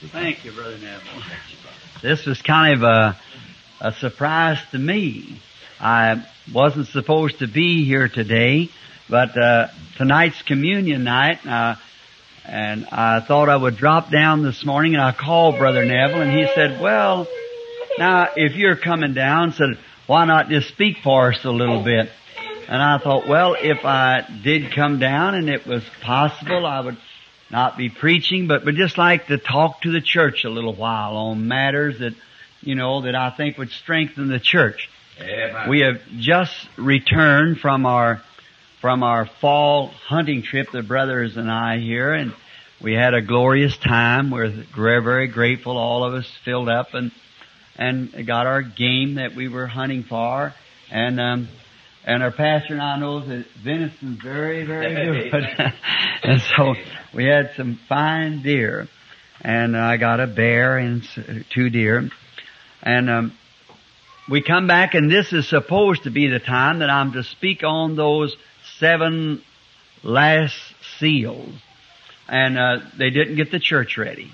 Thank you, Brother Neville. This was kind of a, a surprise to me. I wasn't supposed to be here today, but uh, tonight's communion night, uh, and I thought I would drop down this morning, and I called Brother Neville, and he said, "Well, now if you're coming down, said why not just speak for us a little bit?" And I thought, well, if I did come down and it was possible, I would not be preaching, but would just like to talk to the church a little while on matters that, you know, that I think would strengthen the church. We have just returned from our from our fall hunting trip, the brothers and I here, and we had a glorious time. We're very, very grateful. All of us filled up and and got our game that we were hunting for, and um, and our pastor now knows that venison's very, very good. and so we had some fine deer, and I got a bear and two deer, and um, we come back, and this is supposed to be the time that I'm to speak on those seven last seals. And uh, they didn't get the church ready.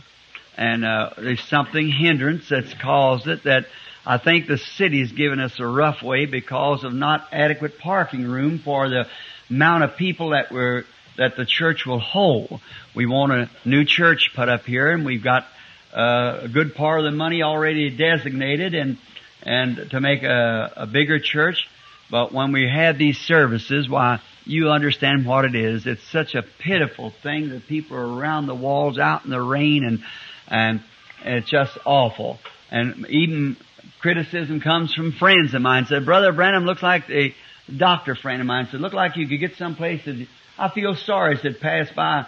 And uh, there's something hindrance that's caused it that I think the city's given us a rough way because of not adequate parking room for the amount of people that we're that the church will hold. We want a new church put up here, and we've got uh, a good part of the money already designated, and and to make a, a bigger church. But when we have these services, why you understand what it is. It's such a pitiful thing that people are around the walls out in the rain, and and it's just awful. And even criticism comes from friends of mine. Said, Brother Branham looks like a doctor friend of mine said, look like you could get someplace that I feel sorry. Said, pass by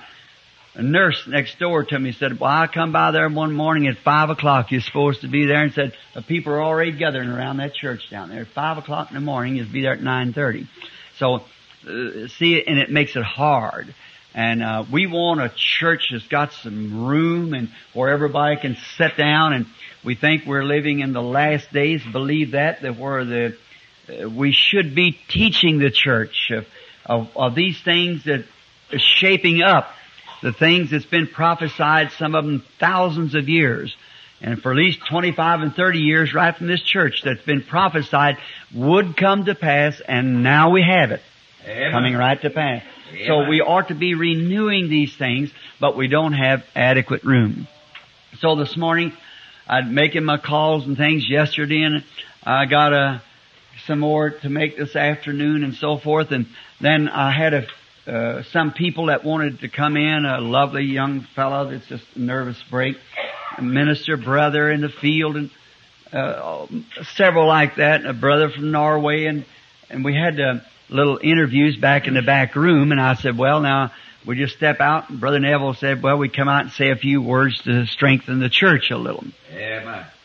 a nurse next door to me said, well, I come by there one morning at five o'clock. You're supposed to be there and said, the people are already gathering around that church down there. At five o'clock in the morning, you'll be there at 9.30. So, uh, see, and it makes it hard. And, uh, we want a church that's got some room and where everybody can sit down and we think we're living in the last days, believe that, that where the, uh, we should be teaching the church of, of, of these things that are shaping up the things that's been prophesied, some of them thousands of years. And for at least 25 and 30 years right from this church that's been prophesied would come to pass and now we have it. Amen. Coming right to pass. So we ought to be renewing these things, but we don't have adequate room. So this morning, I'd making my calls and things. Yesterday and I got a, some more to make this afternoon and so forth. And then I had a uh, some people that wanted to come in, a lovely young fellow that's just a nervous break, a minister brother in the field and uh, several like that, and a brother from Norway. And, and we had uh, little interviews back in the back room and I said, well now, we just step out and Brother Neville said, well we come out and say a few words to strengthen the church a little.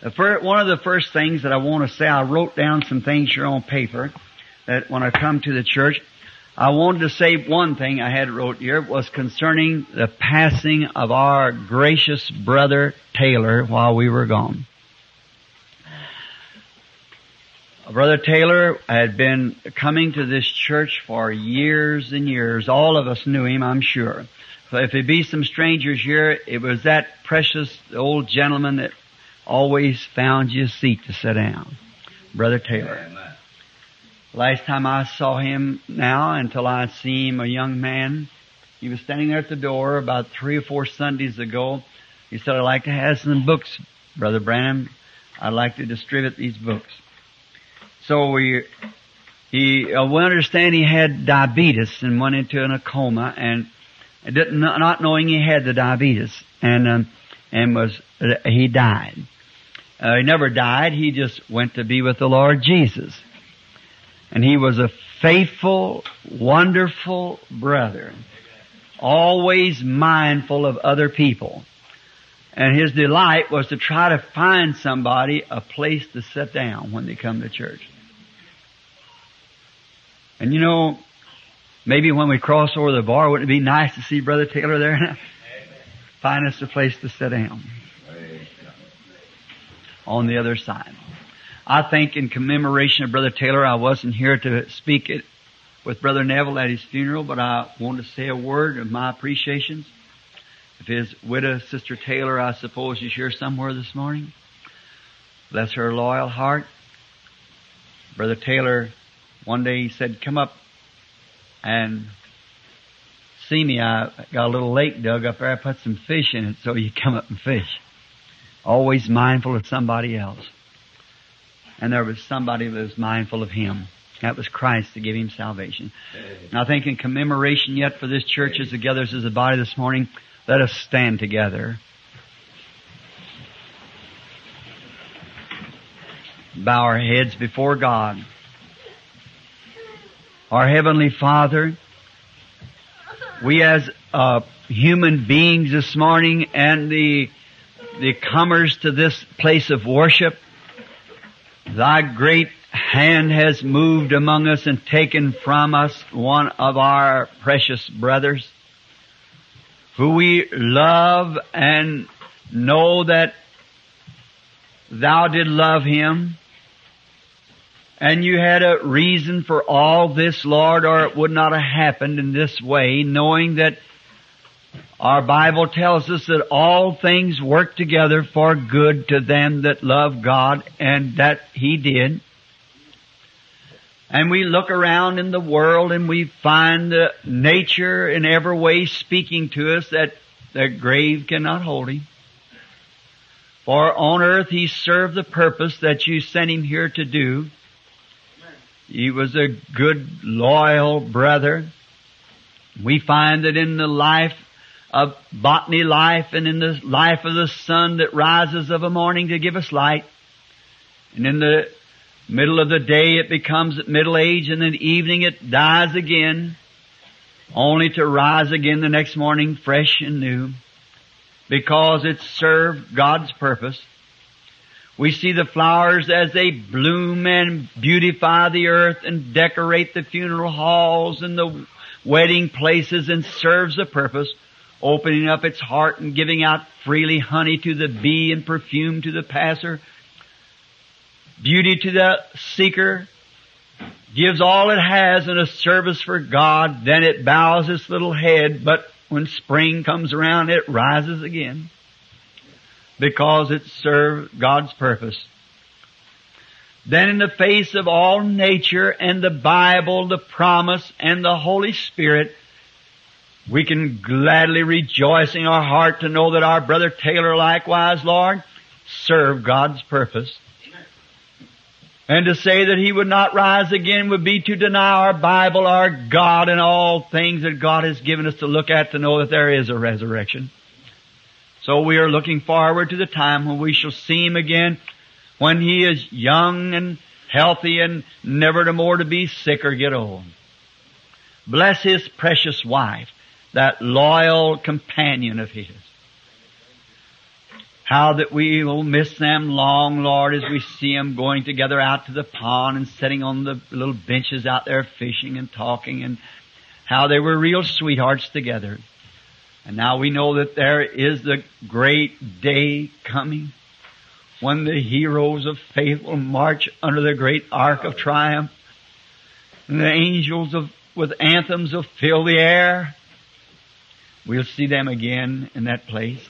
The fir- one of the first things that I want to say, I wrote down some things here on paper that when I come to the church, I wanted to say one thing I had wrote here was concerning the passing of our gracious brother Taylor while we were gone. Brother Taylor had been coming to this church for years and years. All of us knew him, I'm sure. So if there be some strangers here, it was that precious old gentleman that always found you a seat to sit down. Brother Taylor. Last time I saw him now until I see him a young man, he was standing there at the door about three or four Sundays ago. He said, I'd like to have some books, Brother Branham. I'd like to distribute these books. So we, he, uh, we understand he had diabetes and went into a coma and didn't, not knowing he had the diabetes and, um, and was, uh, he died. Uh, he never died. He just went to be with the Lord Jesus. And he was a faithful, wonderful brother. Always mindful of other people. And his delight was to try to find somebody a place to sit down when they come to church. And you know, maybe when we cross over the bar, wouldn't it be nice to see Brother Taylor there? And find us a place to sit down on the other side. I think in commemoration of Brother Taylor, I wasn't here to speak it with Brother Neville at his funeral, but I want to say a word of my appreciations. If his widow, Sister Taylor, I suppose is here somewhere this morning. Bless her loyal heart. Brother Taylor, one day he said, come up and see me. I got a little lake dug up there. I put some fish in it so you come up and fish. Always mindful of somebody else. And there was somebody that was mindful of him. That was Christ to give him salvation. And I think in commemoration yet for this church as it gathers as a body this morning, let us stand together. Bow our heads before God. Our Heavenly Father, we as uh, human beings this morning and the the comers to this place of worship, Thy great hand has moved among us and taken from us one of our precious brothers who we love and know that thou did love him and you had a reason for all this, Lord, or it would not have happened in this way, knowing that our Bible tells us that all things work together for good to them that love God, and that He did. And we look around in the world and we find nature in every way speaking to us that the grave cannot hold Him. For on earth He served the purpose that you sent Him here to do. He was a good, loyal brother. We find that in the life of botany life and in the life of the sun that rises of a morning to give us light. And in the middle of the day it becomes at middle age and in the evening it dies again, only to rise again the next morning fresh and new because it served God's purpose. We see the flowers as they bloom and beautify the earth and decorate the funeral halls and the wedding places and serves a purpose, opening up its heart and giving out freely honey to the bee and perfume to the passer, beauty to the seeker, gives all it has in a service for God, then it bows its little head, but when spring comes around, it rises again because it served God's purpose. Then in the face of all nature and the Bible, the promise and the Holy Spirit, we can gladly rejoice in our heart to know that our brother Taylor likewise, Lord, served God's purpose. And to say that he would not rise again would be to deny our Bible, our God, and all things that God has given us to look at to know that there is a resurrection. So we are looking forward to the time when we shall see Him again, when He is young and healthy and never to more to be sick or get old. Bless His precious wife, that loyal companion of His. How that we will miss them long, Lord, as we see them going together out to the pond and sitting on the little benches out there fishing and talking and how they were real sweethearts together. And now we know that there is the great day coming when the heroes of faith will march under the great ark of triumph. And the angels of, with anthems will fill the air. We'll see them again in that place.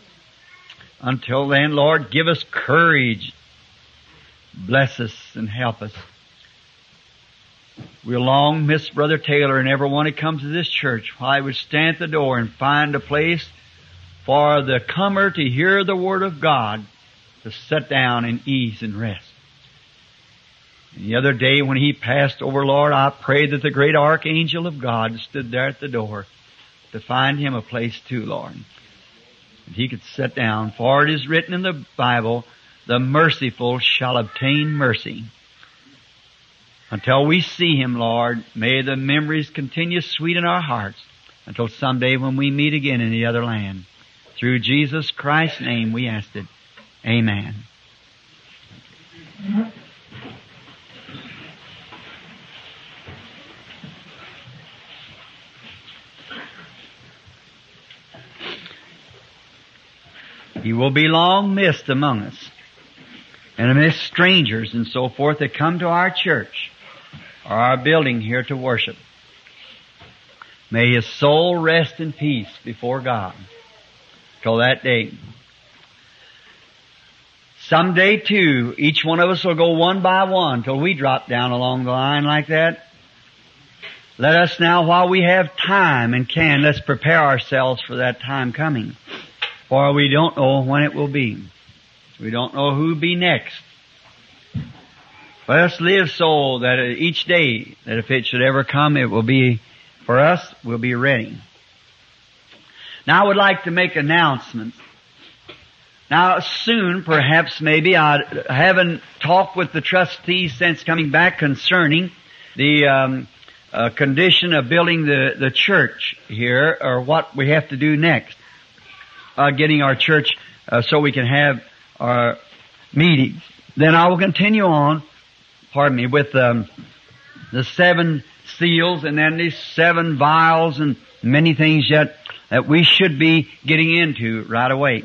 Until then, Lord, give us courage. Bless us and help us. We'll long miss Brother Taylor and everyone who comes to this church. I would stand at the door and find a place for the comer to hear the Word of God, to sit down in ease and rest. And the other day when he passed over, Lord, I prayed that the great archangel of God stood there at the door to find him a place too, Lord. And he could sit down, for it is written in the Bible, the merciful shall obtain mercy. Until we see Him, Lord, may the memories continue sweet in our hearts until someday when we meet again in the other land. Through Jesus Christ's name we ask it. Amen. He will be long missed among us and amidst strangers and so forth that come to our church our building here to worship. May his soul rest in peace before God. till that day. Someday too, each one of us will go one by one till we drop down along the line like that. Let us now, while we have time and can, let's prepare ourselves for that time coming. For we don't know when it will be. We don't know who will be next. Let us live so that each day, that if it should ever come, it will be, for us, we'll be ready. Now I would like to make announcements. Now soon, perhaps maybe, I haven't talked with the trustees since coming back concerning the um, uh, condition of building the, the church here, or what we have to do next. Uh, getting our church uh, so we can have our meetings. Then I will continue on, pardon me, with um, the seven seals and then these seven vials and many things yet that we should be getting into right away.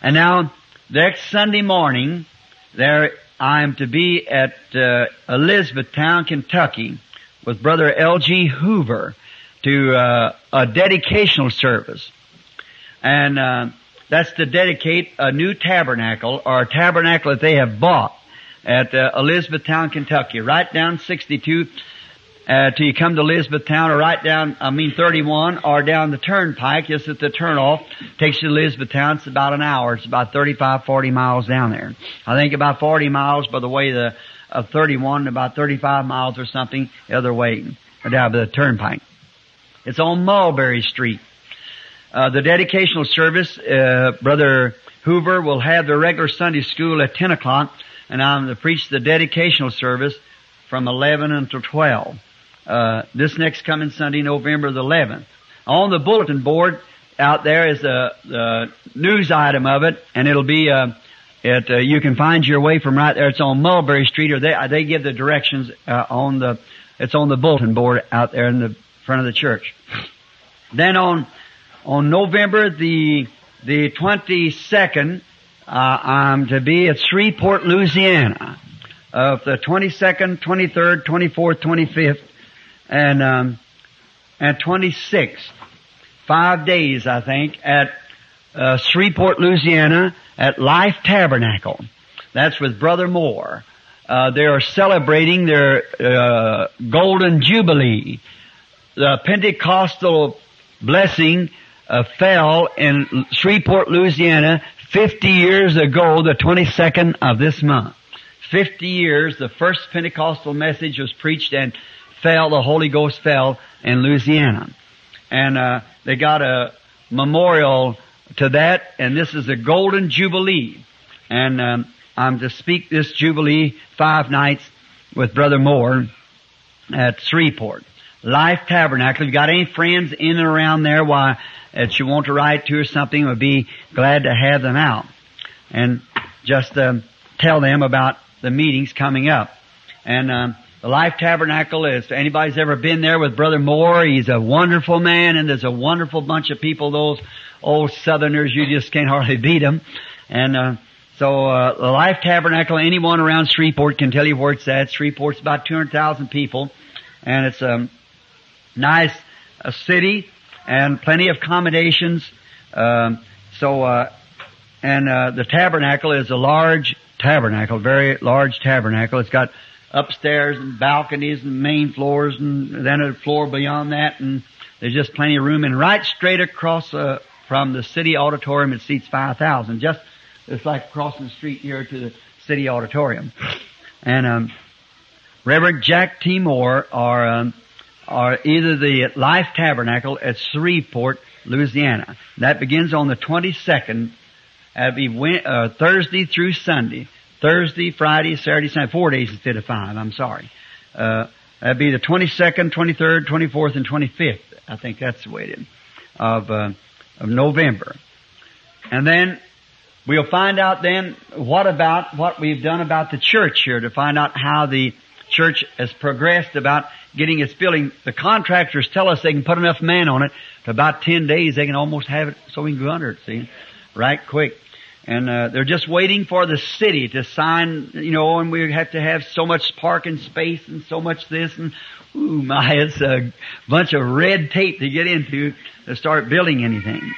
And now, next Sunday morning, there I am to be at uh, Elizabethtown, Kentucky, with Brother L.G. Hoover to uh, a dedicational service, and uh, that's to dedicate a new tabernacle or a tabernacle that they have bought at uh, Elizabethtown, Kentucky, right down 62 uh, till you come to Elizabethtown or right down, I mean 31 or down the turnpike just at the turnoff. Takes you to Elizabethtown. It's about an hour. It's about 35, 40 miles down there. I think about 40 miles by the way the, of 31 about 35 miles or something the other way down the turnpike. It's on Mulberry Street. Uh, the dedicational service, uh, Brother Hoover will have the regular Sunday school at 10 o'clock and I'm to preach the dedicational service from 11 until 12 uh, this next coming Sunday, November the 11th. On the bulletin board out there is a news item of it, and it'll be uh, it. Uh, you can find your way from right there. It's on Mulberry Street, or they they give the directions uh, on the. It's on the bulletin board out there in the front of the church. Then on on November the the 22nd, uh, I'm to be at Shreveport, Louisiana. Of the 22nd, 23rd, 24th, 25th, and um, and 26, five days I think at uh, Shreveport, Louisiana, at Life Tabernacle. That's with Brother Moore. Uh, they are celebrating their uh, Golden Jubilee. The Pentecostal blessing uh, fell in Shreveport, Louisiana, 50 years ago, the 22nd of this month. 50 years, the first Pentecostal message was preached and fell, the Holy Ghost fell in Louisiana. And uh, they got a memorial to that, and this is the Golden Jubilee. And um, I'm to speak this Jubilee five nights with Brother Moore at Shreveport. Life Tabernacle. If you've got any friends in and around there, why that you want to write to or something, would be glad to have them out and just um, tell them about the meetings coming up. And um, the Life Tabernacle is, if anybody's ever been there with Brother Moore, he's a wonderful man and there's a wonderful bunch of people, those old Southerners, you just can't hardly beat them. And, uh, so, uh, the Life Tabernacle, anyone around Shreveport can tell you where it's at. Shreveport's about 200,000 people and it's a nice a city and plenty of accommodations. Um, so, uh, and, uh, the tabernacle is a large tabernacle, very large tabernacle. It's got upstairs and balconies and main floors and then a floor beyond that and there's just plenty of room and right straight across uh, from the city auditorium it seats 5,000 just it's like crossing the street here to the city auditorium and um, Reverend Jack T. Moore are um, are either the Life Tabernacle at Shreveport, Louisiana. That begins on the 22nd. That'll be uh, Thursday through Sunday. Thursday, Friday, Saturday, Sunday, four days instead of five. I'm sorry. Uh, that'd be the 22nd, 23rd, 24th, and 25th. I think that's the way it is of uh, of November. And then we'll find out then what about what we've done about the church here to find out how the church has progressed about getting its building. The contractors tell us they can put enough man on it to about 10 days they can almost have it so we can go under it, see, right quick. And uh, they're just waiting for the city to sign, you know, and we have to have so much parking space and so much this and, ooh my, it's a bunch of red tape to get into to start building anything.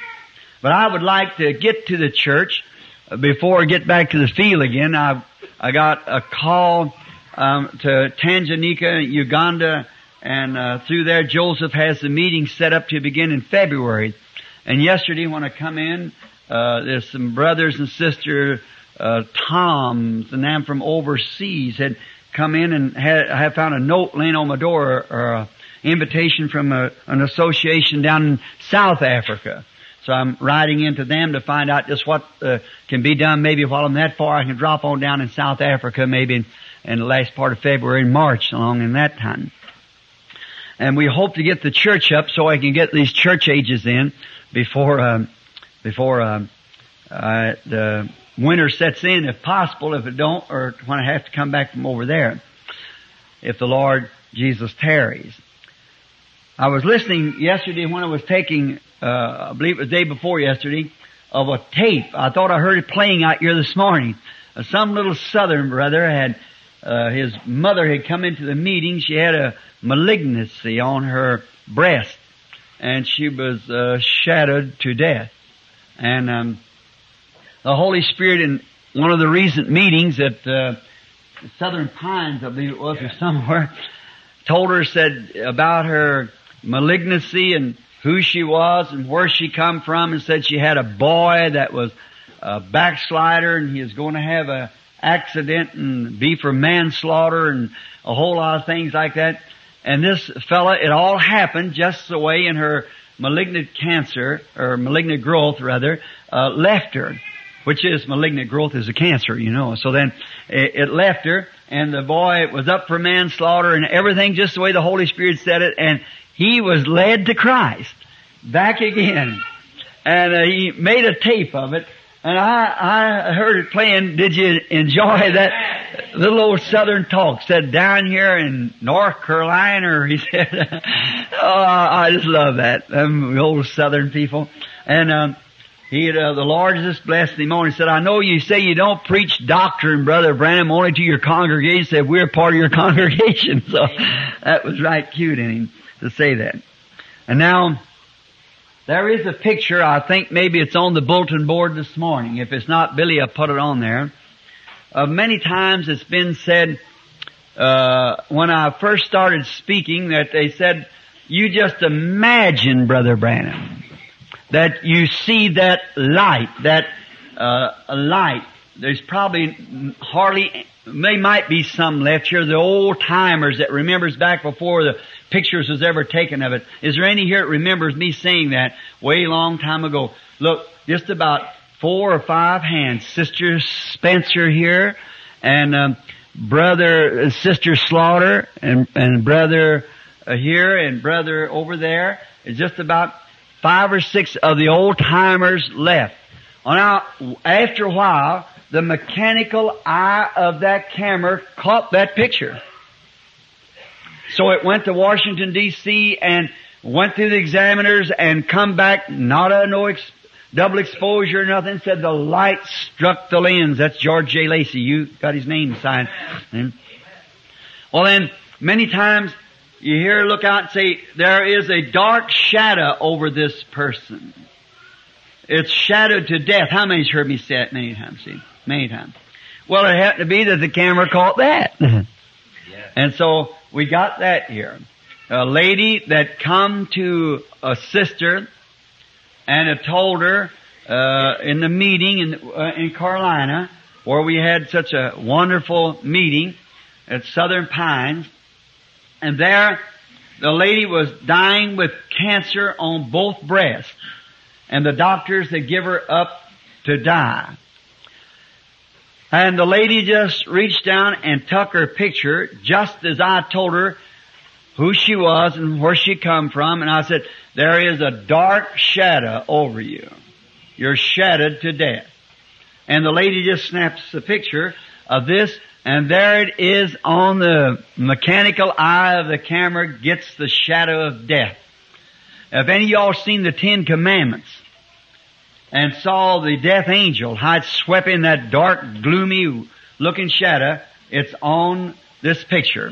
But I would like to get to the church before I get back to the field again. I I got a call um, to Tanganyika, Uganda, and uh, through there Joseph has the meeting set up to begin in February. And yesterday when I come in, uh, there's some brothers and sister uh, Toms and them from overseas had come in and had, had found a note laying on my door or a invitation from a, an association down in South Africa. So I'm writing into them to find out just what uh, can be done. Maybe while I'm that far, I can drop on down in South Africa, maybe in, in the last part of February and March, along in that time. And we hope to get the church up so I can get these church ages in before um, before uh, the winter sets in, if possible. If it don't, or when I have to come back from over there, if the Lord Jesus tarries. I was listening yesterday when I was taking, uh, I believe it was the day before yesterday, of a tape. I thought I heard it playing out here this morning. Some little southern brother had, uh, his mother had come into the meeting. She had a malignancy on her breast, and she was uh, shadowed to death. And um, the Holy Spirit in one of the recent meetings at uh, Southern Pines, I believe it was, or somewhere, told her said about her malignancy and who she was and where she come from and said she had a boy that was a backslider and he was going to have a accident and be for manslaughter and a whole lot of things like that. And this fella, it all happened just the way in her malignant cancer, or malignant growth rather, uh, left her. Which is malignant growth is a cancer, you know. So then it, it left her and the boy was up for manslaughter and everything just the way the Holy Spirit said it and he was led to Christ. Back again. And uh, he made a tape of it. And I, I heard it playing. Did you enjoy that little old southern talk? Said down here in North Carolina, he said, oh, I just love that. Them old southern people. And, um, he, uh, the Lord just blessed him on. He said, I know you say you don't preach doctrine, Brother Branham, only to your congregation. He said, we're part of your congregation. So that was right cute in him to say that. And now, there is a picture, I think maybe it's on the bulletin board this morning. If it's not, Billy, I put it on there. Uh, many times it's been said, uh, when I first started speaking that they said, you just imagine, Brother Branham, that you see that light, that, uh, light. There's probably hardly, there might be some left here, the old timers that remembers back before the pictures was ever taken of it. Is there any here that remembers me saying that way long time ago? Look, just about four or five hands. Sister Spencer here, and um, brother, uh, sister Slaughter, and and brother uh, here, and brother over there. It's just about five or six of the old timers left. Now, after a while, the mechanical eye of that camera caught that picture. So it went to Washington D.C. and went through the examiners and come back, not a no ex- double exposure, nothing. Said the light struck the lens. That's George J. Lacey. You got his name signed. And, well then, many times you hear look out and say, there is a dark shadow over this person. It's shadowed to death. How many's heard me say it many times? See? Many times. Well, it happened to be that the camera caught that. Mm-hmm. And so we got that here. A lady that come to a sister and had told her uh, in the meeting in uh, in Carolina where we had such a wonderful meeting at Southern Pines, and there the lady was dying with cancer on both breasts, and the doctors had give her up to die. And the lady just reached down and took her picture just as I told her who she was and where she come from. And I said, there is a dark shadow over you. You're shadowed to death. And the lady just snaps the picture of this and there it is on the mechanical eye of the camera gets the shadow of death. Have any of y'all seen the Ten Commandments, and saw the death angel how it swept in that dark, gloomy looking shadow. It's on this picture.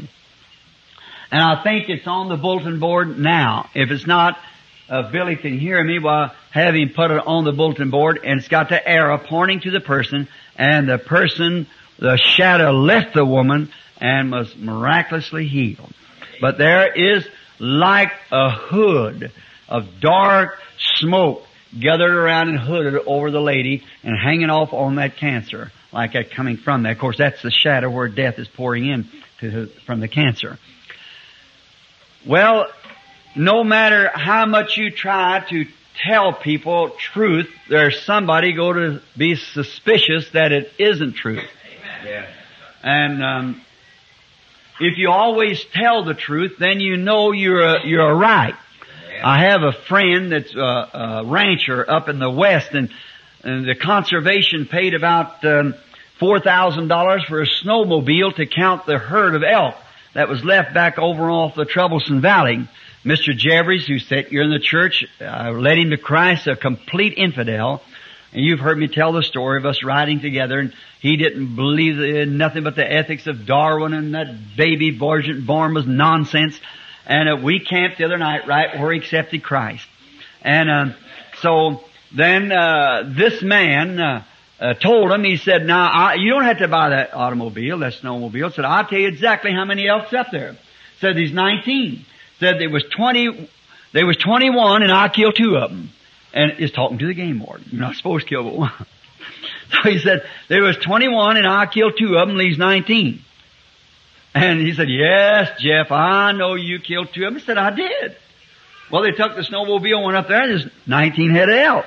And I think it's on the bulletin board now. If it's not, uh, Billy can hear me while having put it on the bulletin board, and it's got the arrow pointing to the person, and the person, the shadow left the woman and was miraculously healed. But there is like a hood of dark smoke gathered around and hooded over the lady and hanging off on that cancer, like that coming from that. Of course, that's the shadow where death is pouring in to, from the cancer. Well, no matter how much you try to tell people truth, there's somebody going to be suspicious that it isn't truth. Yeah. And um, if you always tell the truth, then you know you're you're right. I have a friend that's a, a rancher up in the west, and, and the conservation paid about um, four thousand dollars for a snowmobile to count the herd of elk that was left back over off the Troublesome Valley. Mr. Jeffries, who sat here in the church, uh, led him to Christ, a complete infidel. And you've heard me tell the story of us riding together, and he didn't believe in nothing but the ethics of Darwin, and that baby born was nonsense. And uh, we camped the other night right where he accepted Christ. And uh, so then uh, this man uh, uh, told him, he said, "Now I, you don't have to buy that automobile, that snowmobile." Said, "I'll tell you exactly how many elks up there." Said he's 19. Said there was 20. There was 21, and I killed two of them. And is talking to the game warden. You're not supposed to kill but one. So he said, there was 21 and I killed two of them, leaves 19. And he said, yes, Jeff, I know you killed two of them. I said, I did. Well, they took the snowmobile, went up there, and there's 19 head elk.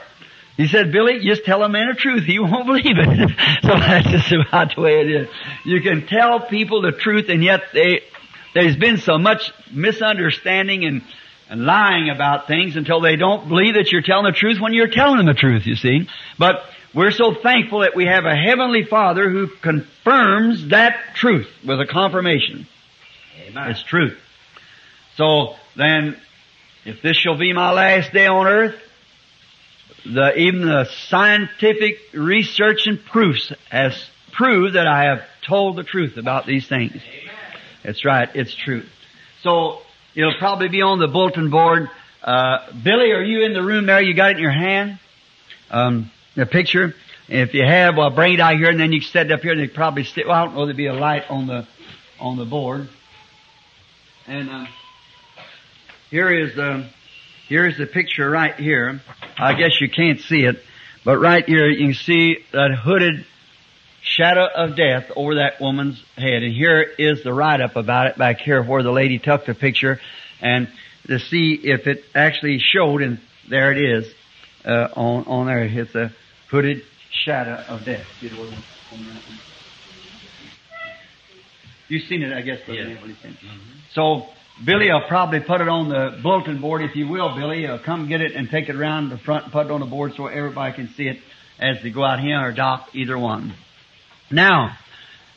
He said, Billy, just tell a man the truth. He won't believe it. so that's just about the way it is. You can tell people the truth, and yet they, there's been so much misunderstanding and, and lying about things until they don't believe that you're telling the truth when you're telling them the truth, you see. But we're so thankful that we have a Heavenly Father who confirms that truth with a confirmation. Amen. It's truth. So then, if this shall be my last day on earth, the, even the scientific research and proofs has proved that I have told the truth about these things. That's right. It's true. So it'll probably be on the bulletin board. Uh, Billy, are you in the room there? You got it in your hand? Um, the picture. If you have, well, bring it out here, and then you set it up here, and they probably stick. Well, I don't know. There'll be a light on the on the board. And uh, here is the here is the picture right here. I guess you can't see it, but right here you can see that hooded shadow of death over that woman's head. And here is the write-up about it back here where the lady took the picture and to see if it actually showed and there it is, uh, on, on there. It's a hooded shadow of death. Get over on that one. You've seen it, I guess. Brother Yes. Neil, what he's saying. So, Billy will probably put it on the bulletin board, if you will, Billy. Uh, come get it and take it around the front and put it on the board so everybody can see it as they go out here or Doc, either one. Now,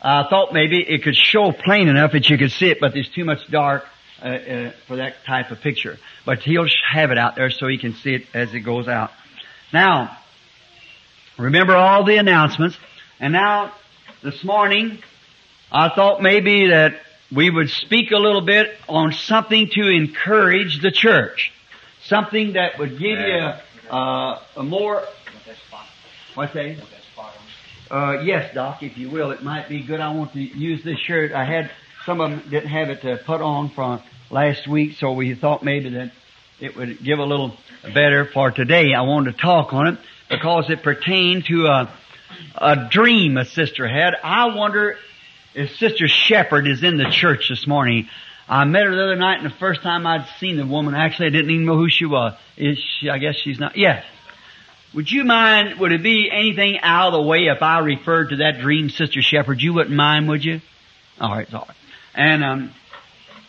I thought maybe it could show plain enough that you could see it, but there's too much dark uh, uh, for that type of picture. But he'll have it out there so he can see it as it goes out. Now, remember all the announcements. And now, this morning, I thought maybe that we would speak a little bit on something to encourage the church. Something that would give you uh, a more, what's that? Uh, yes, Doc, if you will, it might be good. I want to use this shirt. I had some of them didn't have it to put on from last week, so we thought maybe that it would give a little better for today. I wanted to talk on it because it pertained to a a dream a sister had. I wonder if Sister Shepherd is in the church this morning. I met her the other night, and the first time I'd seen the woman, actually, I didn't even know who she was. Is she? I guess she's not. Yes. Would you mind, would it be anything out of the way if I referred to that dream, Sister Shepherd? You wouldn't mind, would you? Alright, it's alright. And, um,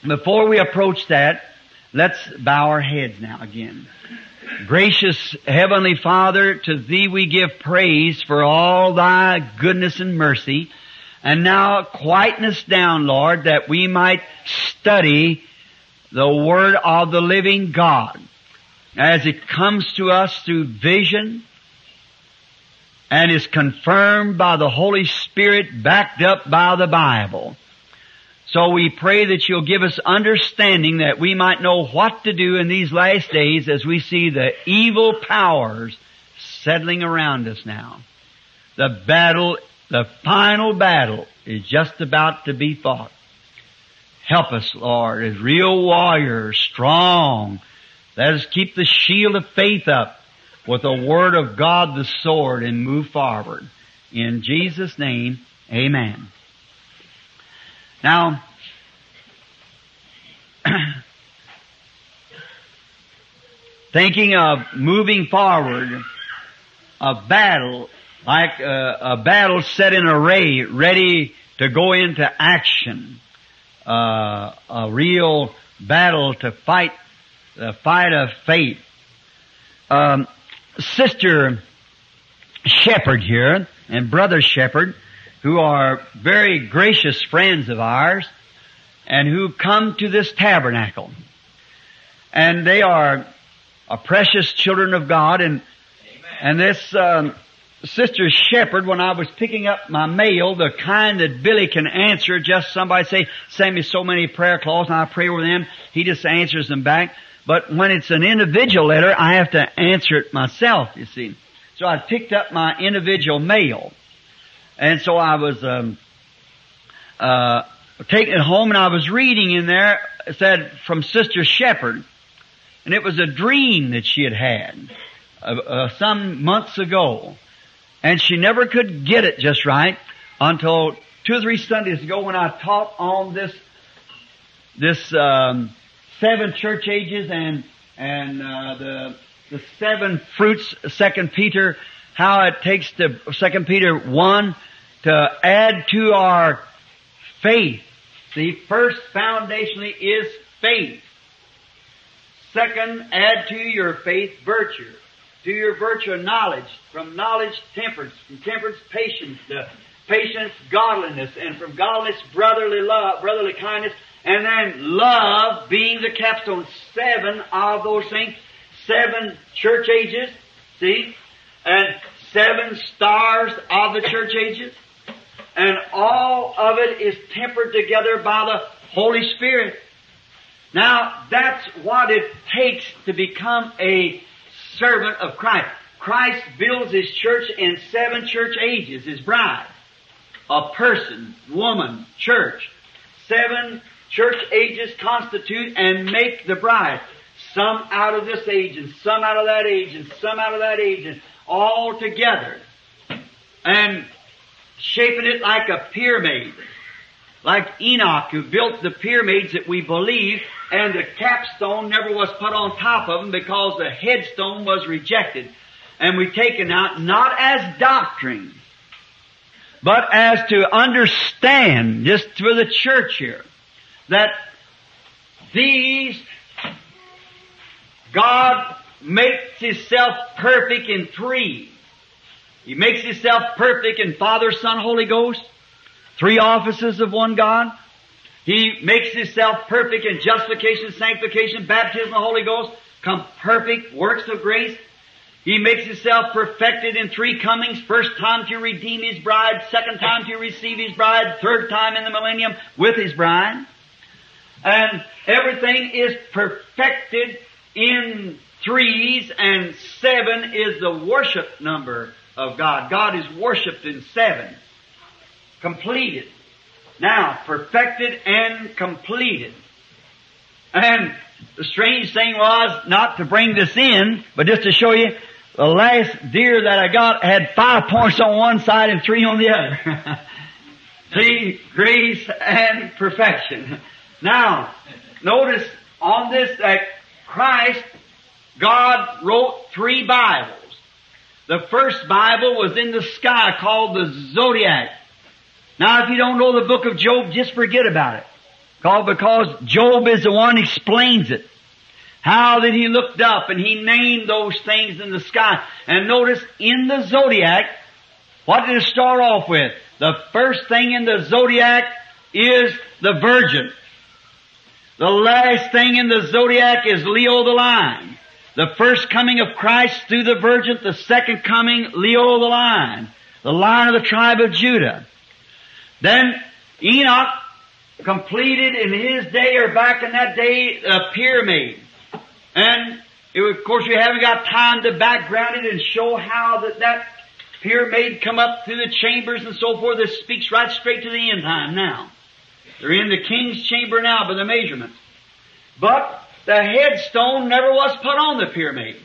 before we approach that, let's bow our heads now again. Gracious Heavenly Father, to Thee we give praise for all Thy goodness and mercy. And now quieten us down, Lord, that we might study the Word of the living God as it comes to us through vision and is confirmed by the Holy Spirit backed up by the Bible. So we pray that you'll give us understanding that we might know what to do in these last days as we see the evil powers settling around us now. The battle, the final battle is just about to be fought. Help us, Lord, as real warriors, strong. Let us keep the shield of faith up with the Word of God, the sword, and move forward. In Jesus' name, amen. Now, thinking of moving forward, a battle, like a, a, battle set in array, ready to go into action, uh, a real battle to fight the fight of faith. Um, Sister Shepherd here and Brother Shepherd, who are very gracious friends of ours, and who come to this tabernacle. And they are precious children of God and, and this, um, Sister Shepherd, when I was picking up my mail, the kind that Billy can answer, just somebody say, send me so many prayer claws and I pray over them, he just answers them back. But when it's an individual letter, I have to answer it myself, you see. So I picked up my individual mail. And so I was, um, uh, taking it home and I was reading in there, it said from Sister Shepherd, and it was a dream that she had had uh, uh, some months ago. And she never could get it just right until two or three Sundays ago when I taught on this, this, um, seven church ages and, and, uh, the, the seven fruits, Second Peter, how it takes the Second Peter one to add to our faith. See, first foundationally is faith. Second, add to your faith virtue. To your virtue knowledge. From knowledge, temperance. From temperance, patience. Patience, godliness. And from godliness, brotherly love, brotherly kindness. And then love being the capstone. Seven of those things. Seven church ages. See? And seven stars of the church ages. And all of it is tempered together by the Holy Spirit. Now, that's what it takes to become a servant of Christ. Christ builds His church in seven church ages, His bride. A person, woman, church. Seven church ages constitute and make the bride. Some out of this age and some out of that age and some out of that age and all together. And shaping it like a pyramid. Like Enoch who built the pyramids that we believe and the capstone never was put on top of them because the headstone was rejected. And we taken out not as doctrine, but as to understand, just for the church here, that these, God makes Himself perfect in three. He makes Himself perfect in Father, Son, Holy Ghost. Three offices of one God. He makes Himself perfect in justification, sanctification, baptism of the Holy Ghost, come perfect works of grace. He makes Himself perfected in three comings. First time to redeem His bride, second time to receive His bride, third time in the millennium with His bride. And everything is perfected in threes and seven is the worship number of God. God is worshipped in seven. Completed. Now, perfected and completed. And the strange thing was not to bring this in, but just to show you, the last deer that I got had five points on one side and three on the other. See, grace and perfection. Now, notice on this that Christ, God wrote three Bibles. The first Bible was in the sky called the Zodiac. Now if you don't know the book of Job, just forget about it. Called because Job is the one explains it. How that he looked up and he named those things in the sky. And notice in the zodiac, what did it start off with? The first thing in the zodiac is the virgin. The last thing in the zodiac is Leo the lion. The first coming of Christ through the virgin, the second coming, Leo the lion, the lion of the tribe of Judah. Then Enoch completed in his day or back in that day a pyramid. And of course we haven't got time to background it and show how that that pyramid come up through the chambers and so forth. This speaks right straight to the end time now. They're in the king's chamber now by the measurements. But the headstone never was put on the pyramid.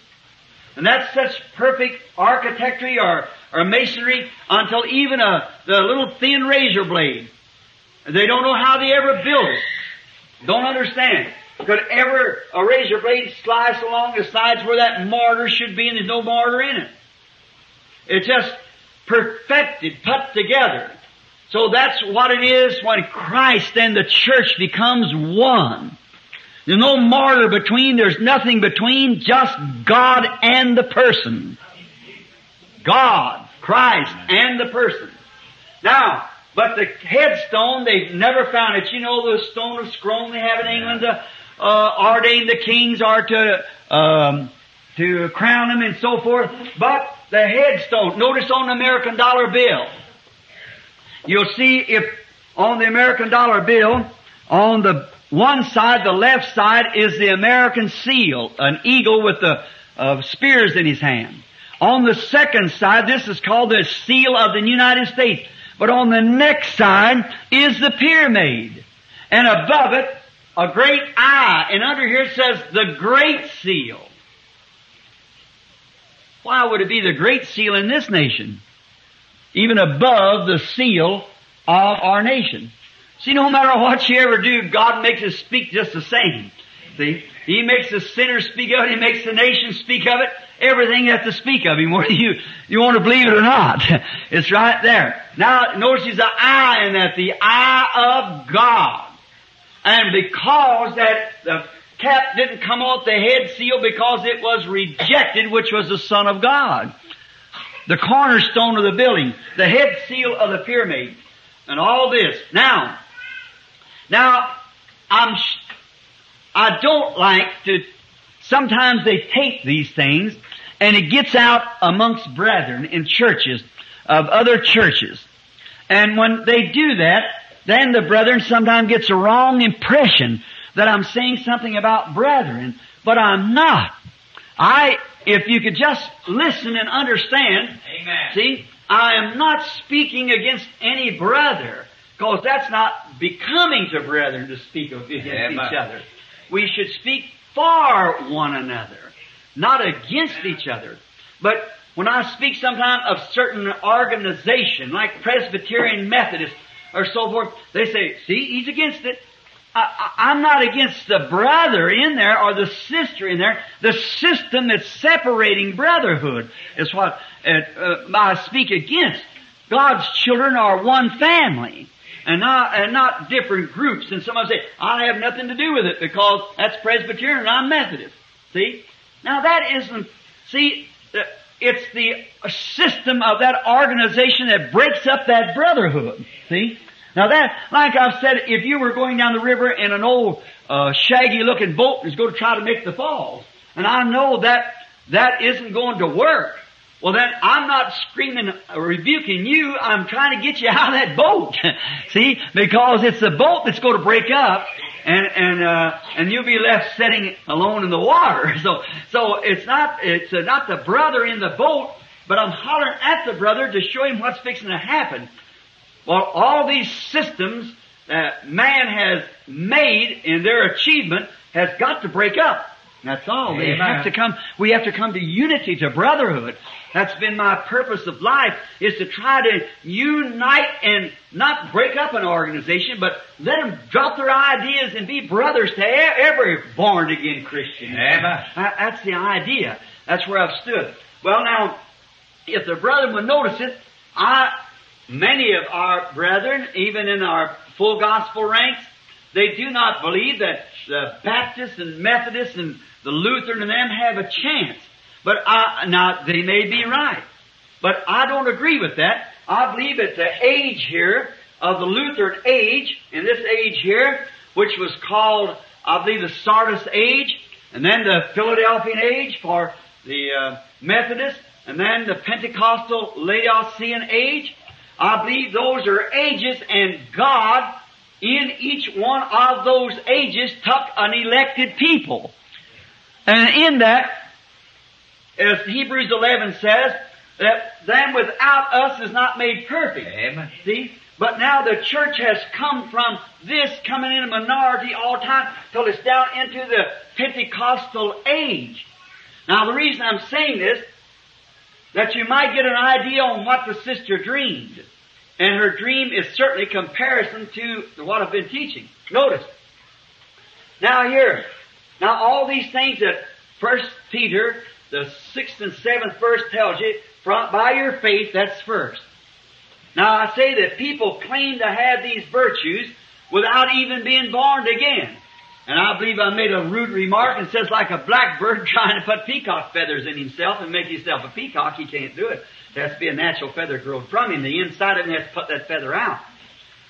And that's such perfect architecture or, or masonry until even a the little thin razor blade. They don't know how they ever built it. Don't understand. Could ever a razor blade slice along the sides where that mortar should be and there's no mortar in it. It's just perfected, put together. So that's what it is when Christ and the church becomes one. There's no martyr between, there's nothing between, just God and the person. God, Christ, and the person. Now, but the headstone, they've never found it. You know the stone of Scone they have in England to uh, ordain the kings or to, um, to crown them and so forth. But the headstone, notice on the American dollar bill, you'll see if on the American dollar bill, on the one side, the left side, is the American seal, an eagle with the uh, spears in his hand. On the second side, this is called the seal of the United States. But on the next side is the pyramid. And above it, a great eye. And under here it says the great seal. Why would it be the great seal in this nation? Even above the seal of our nation. See, no matter what you ever do, God makes us speak just the same. See? He makes the sinner speak of it, He makes the nation speak of it. Everything has to speak of Him, whether you, you want to believe it or not. It's right there. Now, notice an eye in that, the eye of God. And because that the cap didn't come off the head seal because it was rejected, which was the Son of God. The cornerstone of the building, the head seal of the pyramid, and all this. Now, now, I'm, I don't like to, sometimes they take these things and it gets out amongst brethren in churches of other churches. And when they do that, then the brethren sometimes gets a wrong impression that I'm saying something about brethren, but I'm not. I, if you could just listen and understand, Amen. see, I am not speaking against any brother, because that's not becoming to brethren to speak against Amen. each other. We should speak for one another, not against each other. But when I speak sometimes of certain organization, like Presbyterian Methodist or so forth, they say, see, he's against it. I, I, I'm not against the brother in there or the sister in there. The system that's separating brotherhood is what uh, uh, I speak against. God's children are one family and not, and not different groups. And somebody say, I have nothing to do with it because that's Presbyterian and I'm Methodist. See? Now that isn't, see, uh, it's the system of that organization that breaks up that brotherhood. See? Now that, like I've said, if you were going down the river in an old, uh, shaggy looking boat that's going to try to make the falls, and I know that that isn't going to work, well then I'm not screaming, uh, rebuking you, I'm trying to get you out of that boat. See? Because it's the boat that's going to break up, and, and, uh, and you'll be left sitting alone in the water. So, so it's not, it's uh, not the brother in the boat, but I'm hollering at the brother to show him what's fixing to happen. Well, all these systems that man has made in their achievement has got to break up. That's all. They Amen. have to come, we have to come to unity, to brotherhood. That's been my purpose of life, is to try to unite and not break up an organization, but let them drop their ideas and be brothers to every born again Christian. Amen. That- That's the idea. That's where I've stood. Well now, if the brethren would notice it, I, many of our brethren, even in our full gospel ranks, they do not believe that the Baptists and Methodists and the Lutheran and them have a chance. But I, now they may be right. But I don't agree with that. I believe at the age here of the Lutheran age, in this age here, which was called, I believe, the Sardis age, and then the Philadelphian age for the uh, Methodist, and then the Pentecostal Laodicean age. I believe those are ages, and God in each one of those ages took an elected people. And in that, as Hebrews 11 says, that them without us is not made perfect. Amen. See? But now the church has come from this coming in a minority all the time till it's down into the Pentecostal age. Now the reason I'm saying this, that you might get an idea on what the sister dreamed. And her dream is certainly comparison to what I've been teaching. Notice. Now here, now all these things that First Peter, the sixth and seventh verse tells you, from, by your faith, that's first. Now I say that people claim to have these virtues without even being born again. And I believe I made a rude remark and says like a blackbird trying to put peacock feathers in himself and make himself a peacock, he can't do it. There has to be a natural feather grown from him. The inside of him has to put that feather out.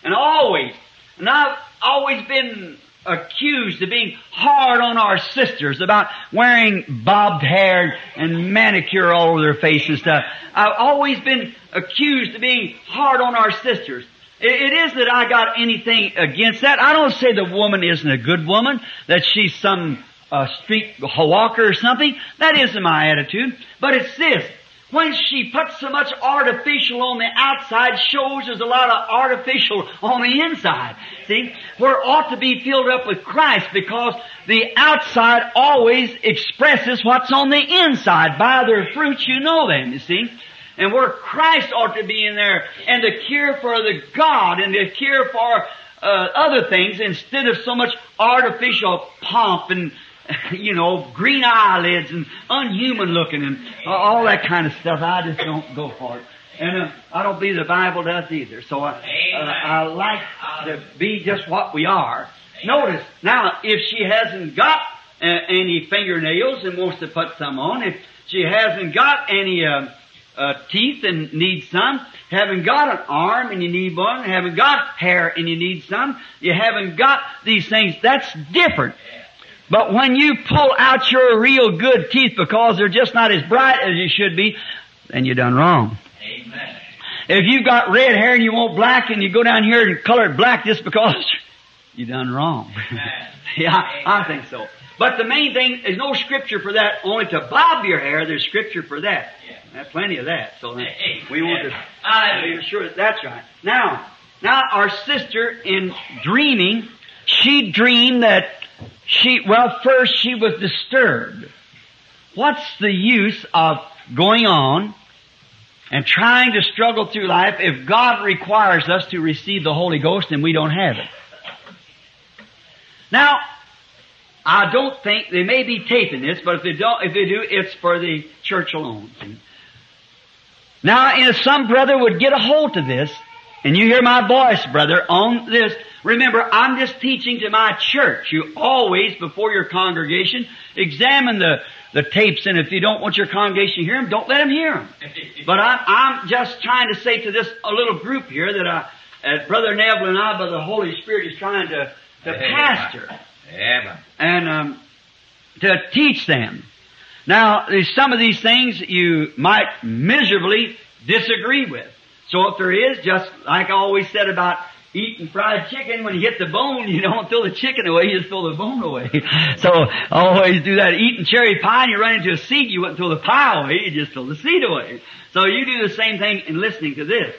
And always, and I've always been accused of being hard on our sisters about wearing bobbed hair and manicure all over their face and stuff. I've always been accused of being hard on our sisters. It is that I got anything against that. I don't say the woman isn't a good woman, that she's some uh, street walker or something. That isn't my attitude. But it's this when she puts so much artificial on the outside, shows there's a lot of artificial on the inside. See? Where ought to be filled up with Christ because the outside always expresses what's on the inside. By their fruits you know them, you see? And where Christ ought to be in there and the cure for the God and the cure for uh, other things instead of so much artificial pomp and you know, green eyelids and unhuman looking and all that kind of stuff. I just don't go for it. And uh, I don't believe the Bible does either. So I, uh, I like to be just what we are. Notice, now, if she hasn't got uh, any fingernails and wants to put some on, if she hasn't got any uh, uh, teeth and needs some, haven't got an arm and you need one, haven't got hair and you need some, you haven't got these things, that's different. But when you pull out your real good teeth because they're just not as bright as you should be, then you're done wrong. Amen. If you've got red hair and you want black and you go down here and color it black just because, you done wrong. yeah, I think so. But the main thing is no scripture for that. Only to bob your hair, there's scripture for that. There's plenty of that. So we want to be sure that that's right. Now, now our sister in dreaming, she dreamed that she, well, first she was disturbed. What's the use of going on and trying to struggle through life if God requires us to receive the Holy Ghost and we don't have it? Now, I don't think they may be taping this, but if they don't, if they do, it's for the church alone. Now, if some brother would get a hold of this, and you hear my voice, brother, on this, remember, I'm just teaching to my church. You always, before your congregation, examine the, the tapes, and if you don't want your congregation to hear them, don't let them hear them. But I, I'm just trying to say to this a little group here that I, as Brother Neville and I, by the Holy Spirit, is trying to, to pastor. And um, to teach them. Now, there's some of these things you might miserably disagree with. So if there is, just like I always said about eating fried chicken, when you hit the bone, you don't throw the chicken away, you just throw the bone away. so always do that. Eating cherry pie and you run into a seed, you wouldn't throw the pie away, you just throw the seed away. So you do the same thing in listening to this.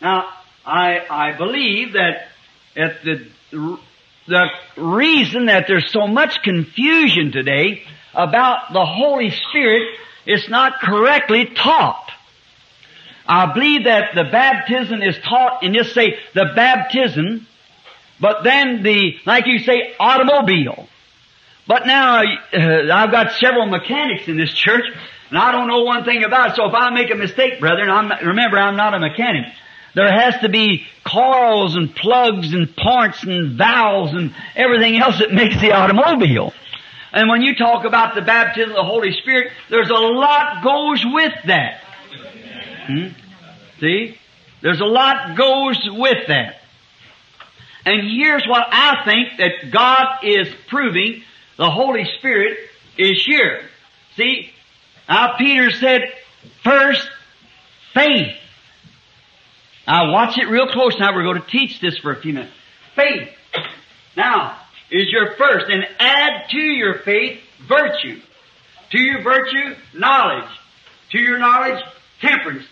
Now, I, I believe that at the, the reason that there's so much confusion today about the Holy Spirit is not correctly taught. I believe that the baptism is taught and just say the baptism, but then the, like you say, automobile. But now, uh, I've got several mechanics in this church, and I don't know one thing about it, so if I make a mistake, brethren, I'm, remember I'm not a mechanic. There has to be coils and plugs and parts and valves and everything else that makes the automobile. And when you talk about the baptism of the Holy Spirit, there's a lot goes with that. Hmm? See? There's a lot goes with that. And here's what I think that God is proving the Holy Spirit is here. See? Now Peter said, first, faith. Now watch it real close now. We're going to teach this for a few minutes. faith. Now, is your first, and add to your faith virtue. To your virtue, knowledge. To your knowledge, temperance.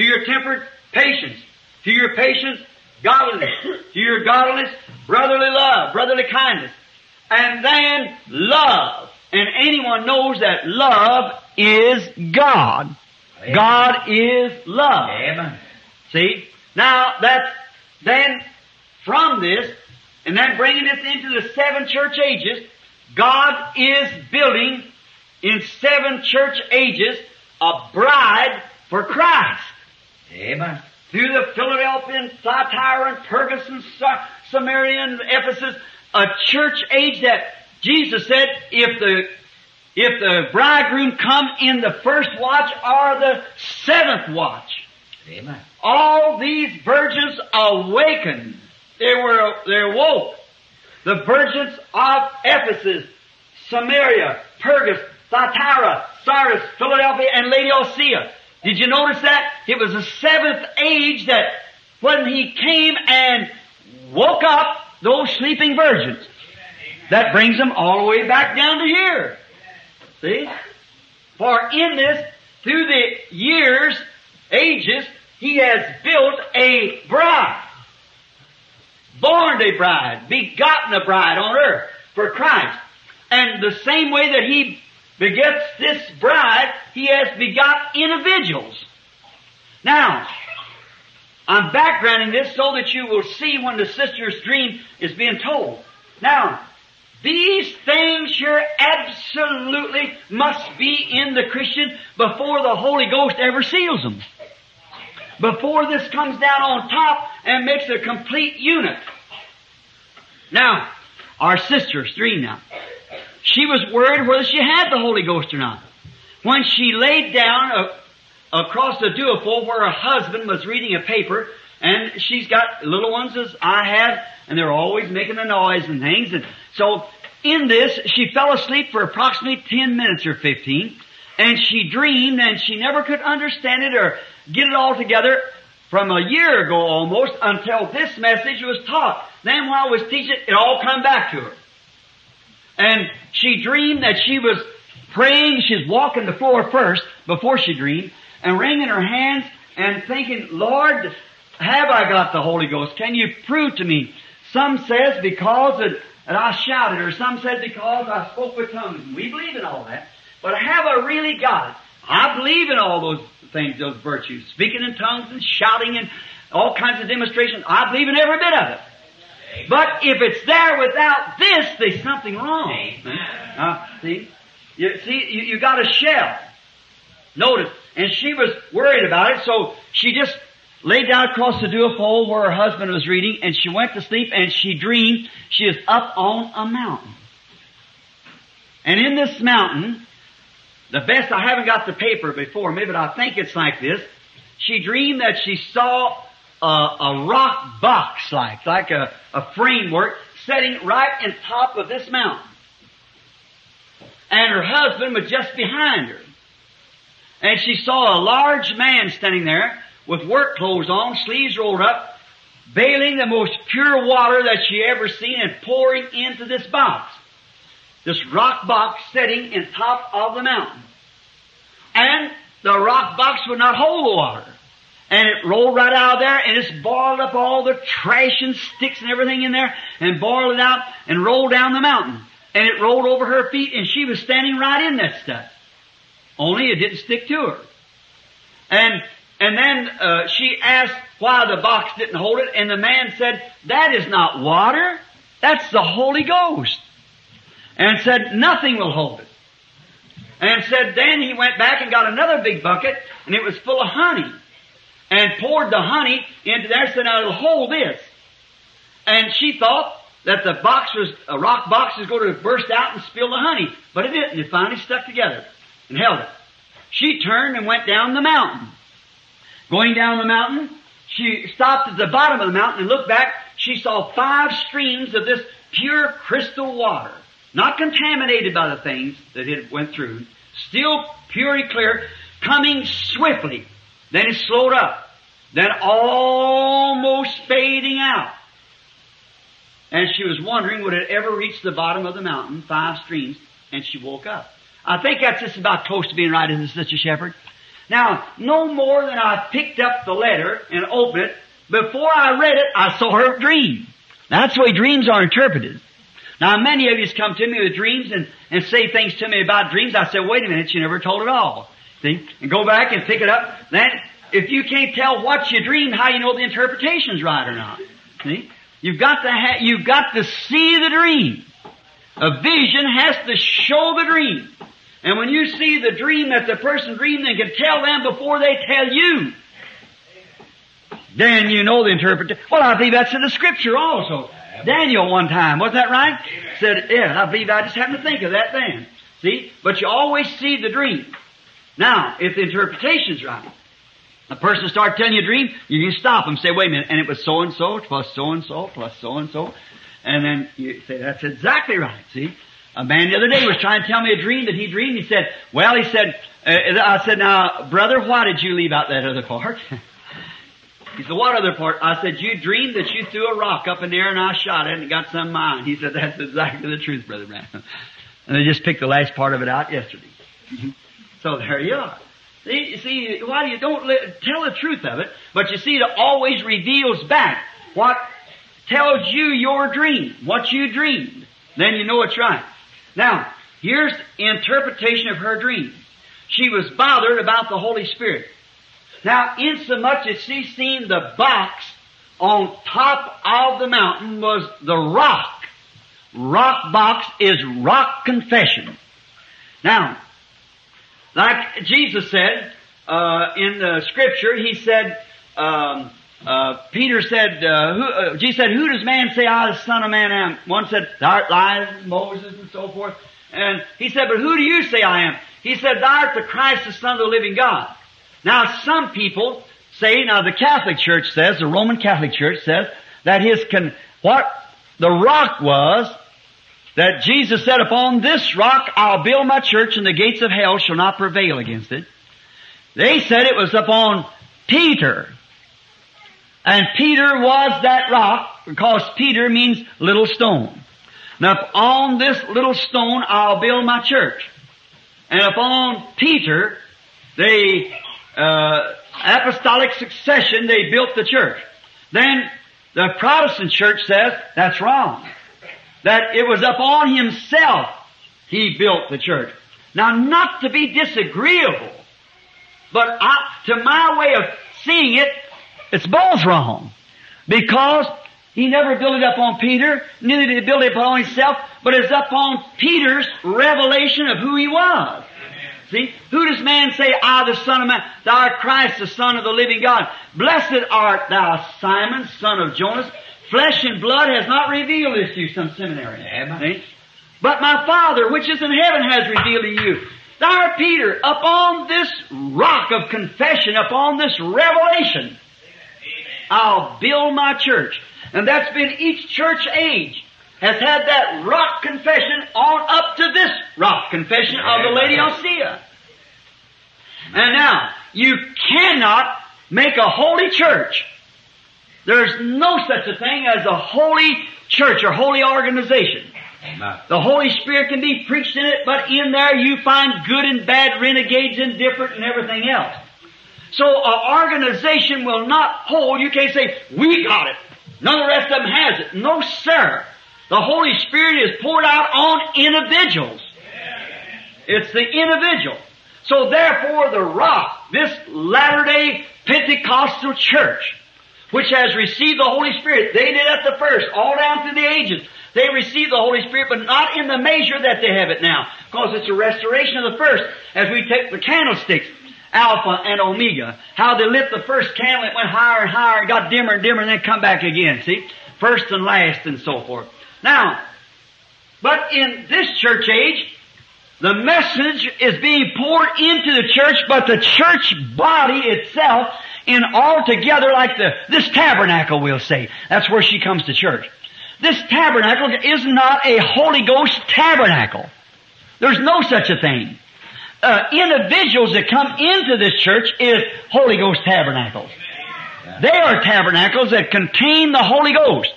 To your temperance, patience. To your patience, godliness. to your godliness, brotherly love, brotherly kindness. And then love. And anyone knows that love is God. Amen. God is love. Amen. See? Now that's then from this, and then bringing this into the seven church ages, God is building in seven church ages a bride for Christ. Amen. Through the Philadelphian, Thyatira, and Pergus, and Sa- Samaria, and Ephesus, a church age that Jesus said, if the if the bridegroom come in the first watch or the seventh watch, Amen. all these virgins awakened. They were, they awoke. The virgins of Ephesus, Samaria, Pergus, Thyatira, Sardis, Philadelphia, and Laodicea. Did you notice that? It was the seventh age that when he came and woke up those sleeping virgins. That brings them all the way back down to here. See? For in this, through the years, ages, he has built a bride. Born a bride, begotten a bride on earth for Christ. And the same way that he begets this bride, he has begot individuals. Now, I'm backgrounding this so that you will see when the sister's dream is being told. Now, these things here absolutely must be in the Christian before the Holy Ghost ever seals them. Before this comes down on top and makes a complete unit. Now, our sister's dream now. She was worried whether she had the Holy Ghost or not. When she laid down a, across the duofold where her husband was reading a paper, and she's got little ones as I have, and they're always making a noise and things, and so in this, she fell asleep for approximately 10 minutes or 15, and she dreamed, and she never could understand it or get it all together from a year ago almost until this message was taught. Then while I was teaching, it all come back to her. And she dreamed that she was praying, she's walking the floor first before she dreamed, and wringing her hands and thinking, Lord, have I got the Holy Ghost? Can you prove to me? Some says because it, that I shouted, or some said because I spoke with tongues. We believe in all that. But have I really got it? I believe in all those things, those virtues. Speaking in tongues and shouting and all kinds of demonstrations. I believe in every bit of it. But if it's there without this, there's something wrong. Uh, see? You, see, you, you got a shell. Notice. And she was worried about it, so she just laid down across the duofold where her husband was reading, and she went to sleep, and she dreamed she is up on a mountain. And in this mountain, the best, I haven't got the paper before me, but I think it's like this. She dreamed that she saw a, a rock box like, like a, a framework setting right in top of this mountain. And her husband was just behind her. And she saw a large man standing there with work clothes on, sleeves rolled up, bailing the most pure water that she ever seen and pouring into this box. This rock box sitting in top of the mountain. And the rock box would not hold the water. And it rolled right out of there and it's boiled up all the trash and sticks and everything in there and boiled it out and rolled down the mountain. And it rolled over her feet and she was standing right in that stuff. Only it didn't stick to her. And, and then, uh, she asked why the box didn't hold it and the man said, that is not water. That's the Holy Ghost. And said, nothing will hold it. And said, then he went back and got another big bucket and it was full of honey and poured the honey into there, said, now it'll hold this. And she thought that the box was, a uh, rock box was going to burst out and spill the honey. But it didn't. It finally stuck together and held it. She turned and went down the mountain. Going down the mountain, she stopped at the bottom of the mountain and looked back. She saw five streams of this pure crystal water. Not contaminated by the things that it went through. Still pure and clear, coming swiftly then it slowed up. Then almost fading out. and she was wondering would it ever reach the bottom of the mountain, five streams, and she woke up. I think that's just about close to being right, isn't it, Sister Shepherd? Now, no more than I picked up the letter and opened it, before I read it, I saw her dream. That's the way dreams are interpreted. Now, many of you come to me with dreams and, and say things to me about dreams. I said, wait a minute, you never told it all. See? And go back and pick it up. Then, if you can't tell what you dreamed, how you know the interpretation's right or not? See? You've got to ha- you've got to see the dream. A vision has to show the dream. And when you see the dream that the person dreamed and can tell them before they tell you, then you know the interpretation. Well, I believe that's in the scripture also. Daniel one time, was that right? Said, yeah, I believe I just happened to think of that then. See? But you always see the dream. Now, if the interpretation's right, a person starts telling you a dream, you can stop them, say, wait a minute, and it was so and so plus so and so plus so and so. And then you say, that's exactly right, see? A man the other day was trying to tell me a dream that he dreamed. He said, well, he said, uh, I said, now, brother, why did you leave out that other part? he said, what other part? I said, you dreamed that you threw a rock up in the air and I shot it and got some mine. He said, that's exactly the truth, brother Branham. And they just picked the last part of it out yesterday. So there you are. See, see, why you don't let, tell the truth of it? But you see, it always reveals back what tells you your dream, what you dreamed. Then you know it's right. Now, here's the interpretation of her dream. She was bothered about the Holy Spirit. Now, insomuch as she seen the box on top of the mountain was the rock. Rock box is rock confession. Now, like Jesus said uh, in the scripture, he said, um, uh, Peter said, uh, who, uh, Jesus said, who does man say I, the Son of Man, am? One said, thou art Elias, Moses, and so forth. And he said, but who do you say I am? He said, thou art the Christ, the Son of the living God. Now, some people say, now the Catholic Church says, the Roman Catholic Church says, that his con, what the rock was, that Jesus said, upon this rock I'll build my church and the gates of hell shall not prevail against it. They said it was upon Peter. And Peter was that rock because Peter means little stone. Now on this little stone I'll build my church. And upon Peter, the uh, apostolic succession, they built the church. Then the Protestant church says that's wrong. That it was upon himself he built the church. Now not to be disagreeable, but I, to my way of seeing it, it's both wrong. Because he never built it upon Peter, neither did he build it upon himself, but it's upon Peter's revelation of who he was. See, who does man say, I, the Son of Man, thou art Christ, the Son of the living God? Blessed art thou, Simon, son of Jonas. Flesh and blood has not revealed this to you, some seminary. See? But my Father, which is in heaven, has revealed to you. Thou Peter, upon this rock of confession, upon this revelation, I'll build my church. And that's been each church age has had that rock confession on up to this rock confession of the Laodicea. And now, you cannot make a holy church. There's no such a thing as a holy church or holy organization. The Holy Spirit can be preached in it, but in there you find good and bad, renegades, indifferent, and everything else. So an organization will not hold, you can't say, we got it. None of the rest of them has it. No, sir. The Holy Spirit is poured out on individuals. It's the individual. So therefore the rock, this Latter-day Pentecostal church, which has received the Holy Spirit, they did at the first, all down through the ages. They received the Holy Spirit, but not in the measure that they have it now, because it's a restoration of the first. As we take the candlesticks, Alpha and Omega, how they lit the first candle, it went higher and higher, and got dimmer and dimmer, and then come back again, see? First and last and so forth. Now, but in this church age, the message is being poured into the church, but the church body itself in all together like the, this tabernacle we'll say. That's where she comes to church. This tabernacle is not a Holy Ghost tabernacle. There's no such a thing. Uh, individuals that come into this church is Holy Ghost tabernacles. They are tabernacles that contain the Holy Ghost.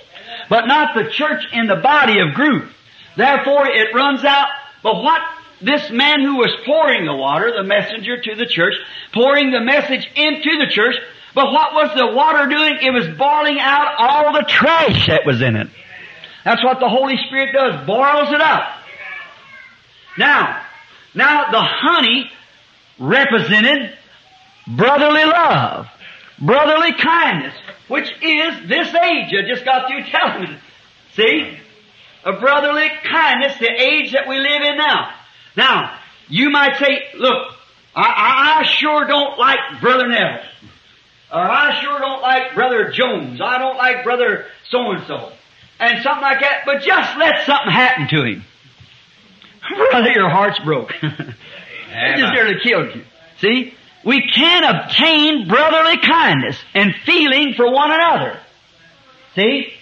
but not the church in the body of group. Therefore it runs out. But what this man who was pouring the water, the messenger to the church, pouring the message into the church, but what was the water doing? It was boiling out all the trash that was in it. That's what the Holy Spirit does, boils it up. Now, now the honey represented brotherly love, brotherly kindness, which is this age. I just got through telling you. See? A brotherly kindness, the age that we live in now. Now, you might say, look, I, I sure don't like Brother Neville. Or uh, I sure don't like Brother Jones. I don't like Brother so-and-so. And something like that. But just let something happen to him. Brother, your heart's broke. it just nearly killed you. See? We can obtain brotherly kindness and feeling for one another. See?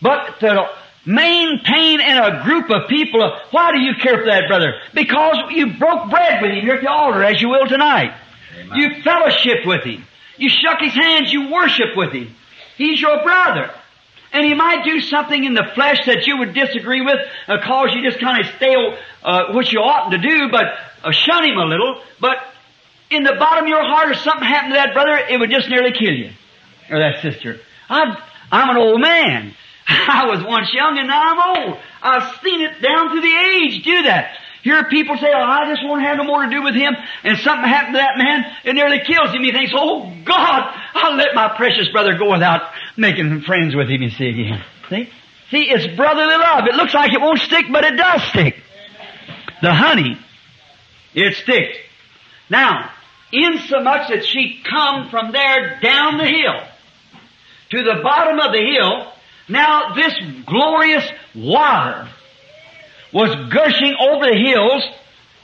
But to maintain in a group of people, why do you care for that brother? Because you broke bread with him here at the altar as you will tonight. Amen. You fellowship with him. You shook his hands, you worship with him. He's your brother. And he might do something in the flesh that you would disagree with, uh, cause you just kind of stay, uh, which you oughtn't to do, but uh, shun him a little. But in the bottom of your heart, if something happened to that brother, it would just nearly kill you. Or that sister. I'm, I'm an old man. I was once young and now I'm old. I've seen it down through the age do that. Hear people say, oh, I just won't have no more to do with him, and something happened to that man, it nearly kills him. He thinks, oh God, I'll let my precious brother go without making friends with him, you see again. See? See, it's brotherly love. It looks like it won't stick, but it does stick. The honey, it sticks. Now, insomuch that she come from there down the hill to the bottom of the hill, now this glorious water was gushing over the hills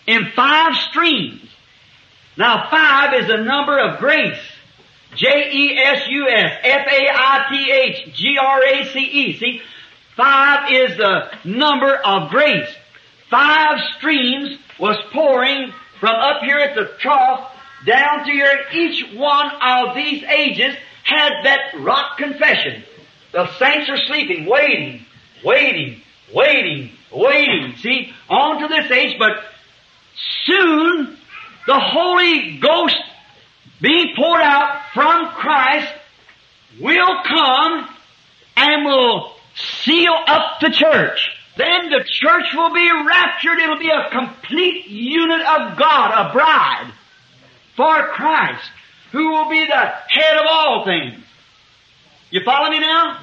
in five streams. Now five is a number of grace. J-E-S-U-S, F-A-I-T-H, G-R-A-C-E. See? Five is the number of grace. Five streams was pouring from up here at the trough down to here. Each one of these ages had that rock confession. The saints are sleeping, waiting, waiting, waiting, waiting. See, on to this age, but soon the Holy Ghost being poured out from Christ will come and will seal up the church. Then the church will be raptured. It'll be a complete unit of God, a bride for Christ, who will be the head of all things. You follow me now?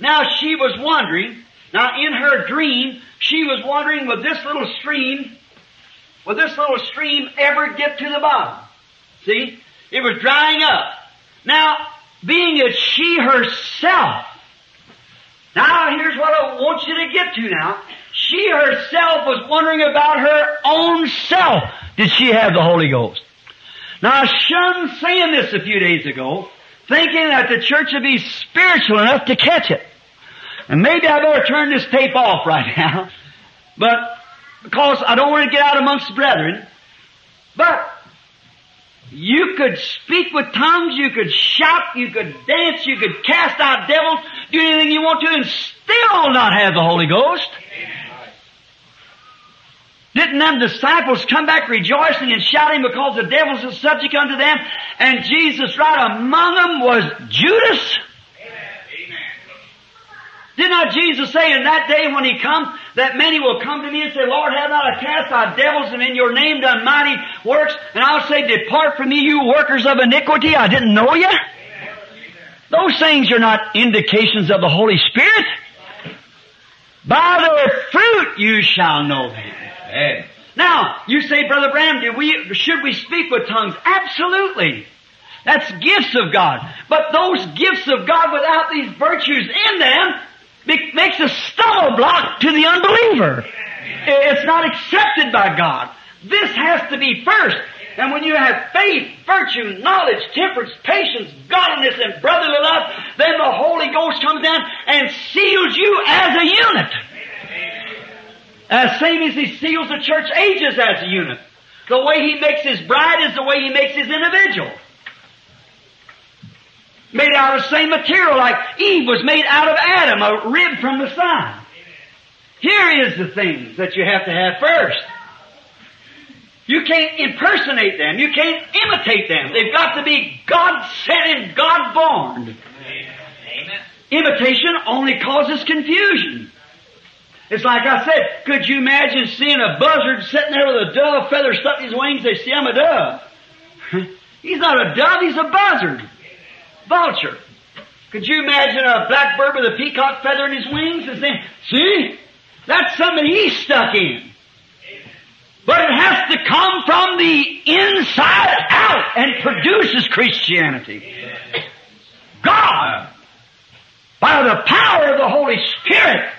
Now she was wondering, now in her dream, she was wondering, would this little stream, would this little stream ever get to the bottom? See? It was drying up. Now, being as she herself, now here's what I want you to get to now. She herself was wondering about her own self. Did she have the Holy Ghost? Now, I shunned saying this a few days ago, thinking that the church would be spiritual enough to catch it. And maybe I better turn this tape off right now. But, because I don't want to get out amongst the brethren. But, you could speak with tongues, you could shout, you could dance, you could cast out devils, do anything you want to, and still not have the Holy Ghost. Didn't them disciples come back rejoicing and shouting because the devils are subject unto them, and Jesus right among them was Judas? Did not Jesus say in that day when He comes that many will come to me and say, Lord, have not I cast out devils and in your name done mighty works? And I'll say, depart from me, you workers of iniquity. I didn't know you. Those things are not indications of the Holy Spirit. By their fruit you shall know them. Amen. Now, you say, Brother Branham, do we, should we speak with tongues? Absolutely. That's gifts of God. But those gifts of God without these virtues in them makes a stumble block to the unbeliever. It's not accepted by God. This has to be first. And when you have faith, virtue, knowledge, temperance, patience, godliness, and brotherly love, then the Holy Ghost comes down and seals you as a unit. As same as He seals the church ages as a unit. The way He makes His bride is the way He makes His individual. Made out of the same material like Eve was made out of Adam, a rib from the side. Here is the things that you have to have first. You can't impersonate them. You can't imitate them. They've got to be God sent and God born. Imitation only causes confusion. It's like I said, could you imagine seeing a buzzard sitting there with a dove feather stuck in his wings? They see I'm a dove. he's not a dove, he's a buzzard. Vulture. Could you imagine a blackbird with a peacock feather in his wings and saying, see? That's something he's stuck in. But it has to come from the inside out and produces Christianity. God, by the power of the Holy Spirit,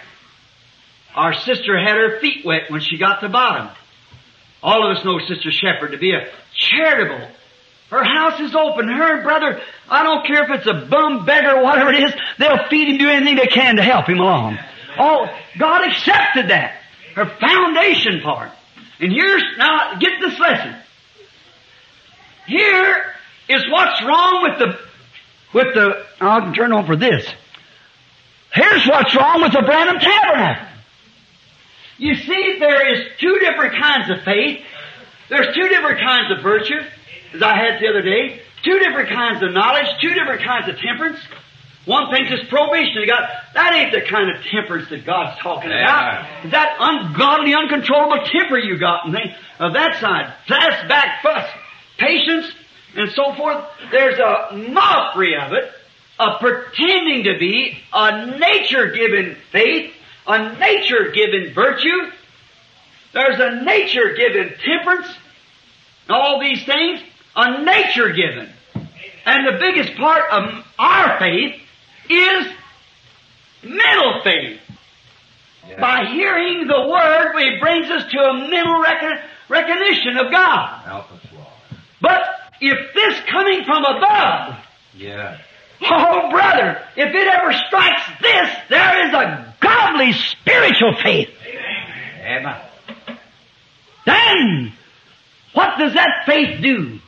our sister had her feet wet when she got to bottom. All of us know Sister Shepherd to be a charitable. Her house is open. Her brother, I don't care if it's a bum beggar or whatever it is, they'll feed him, do anything they can to help him along. Oh, God accepted that. Her foundation part. And here's, now get this lesson. Here is what's wrong with the, with the, I'll turn over this. Here's what's wrong with the Branham Tabernacle. You see, there is two different kinds of faith. There's two different kinds of virtue, as I had the other day. Two different kinds of knowledge, two different kinds of temperance. One thinks it's probation. You got that ain't the kind of temperance that God's talking about. That ungodly, uncontrollable temper you got and things of that side. Fast back fuss, patience, and so forth. There's a mockery of it, of pretending to be a nature-given faith, a nature-given virtue. There's a nature-given temperance, all these things, a nature-given. And the biggest part of our faith is mental faith. Yeah. By hearing the Word, it brings us to a mental recon- recognition of God. But if this coming from above, Yeah. oh brother, if it ever strikes this, there is a godly spiritual faith. Amen. Then, what does that faith do?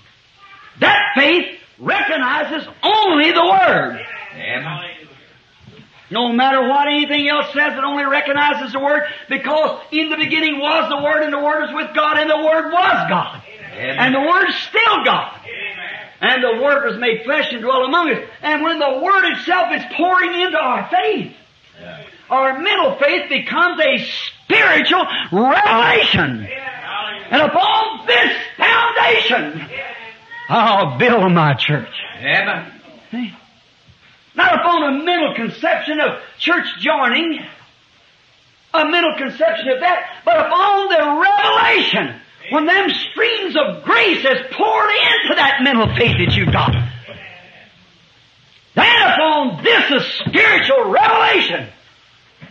That faith recognizes only the Word. Amen. No matter what anything else says, it only recognizes the Word because in the beginning was the Word and the Word was with God and the Word was God. Amen. And the Word is still God. Amen. And the Word was made flesh and dwelt among us. And when the Word itself is pouring into our faith, Yeah. our mental faith becomes a spiritual revelation. And upon this foundation, I'll build my church. Amen. See? Not upon a mental conception of church joining, a mental conception of that, but upon the revelation when them streams of grace has poured into that mental faith that you've got. Then upon this is spiritual revelation,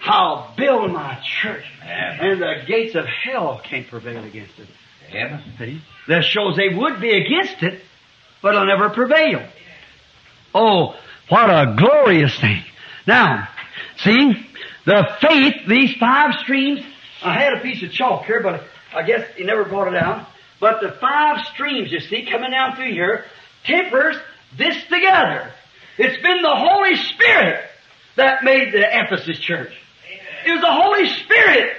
I'll build my church, and the gates of hell can't prevail against it. Amen. See? That shows they would be against it, but it'll never prevail. Oh, what a glorious thing. Now, see, the faith, these five streams, I had a piece of chalk here, but I guess he never brought it out. But the five streams, you see, coming down through here, tempers this together. It's been the Holy Spirit that made the Ephesus church. It was the Holy Spirit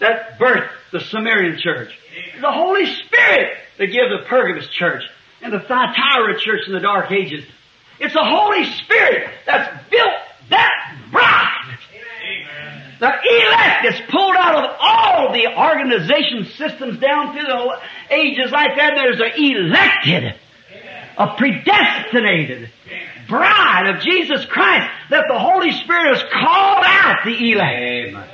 that birthed the Sumerian church. The Holy Spirit that gave the Pergamus church and the Thyatira church in the Dark Ages. It's the Holy Spirit that's built that bride. The elect is pulled out of all the organization systems down through the ages like that. There's an elected, a predestinated bride of Jesus Christ that the Holy Spirit has called out the elect. Amen.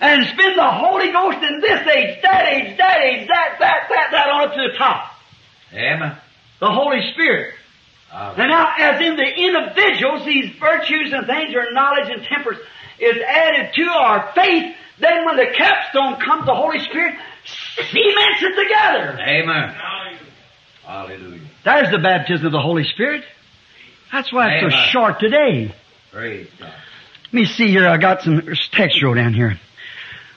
And it's been the Holy Ghost in this age, that age, that age, that, that, that, that, on up to the top. Amen. The Holy Spirit. And now, as in the individuals, these virtues and things, or knowledge and temperance, is added to our faith, then when the capstone comes, the Holy Spirit cements it together. Amen. Hallelujah. There's the baptism of the Holy Spirit. That's why it's so short today. Praise God. Let me see here. I got some text wrote down here.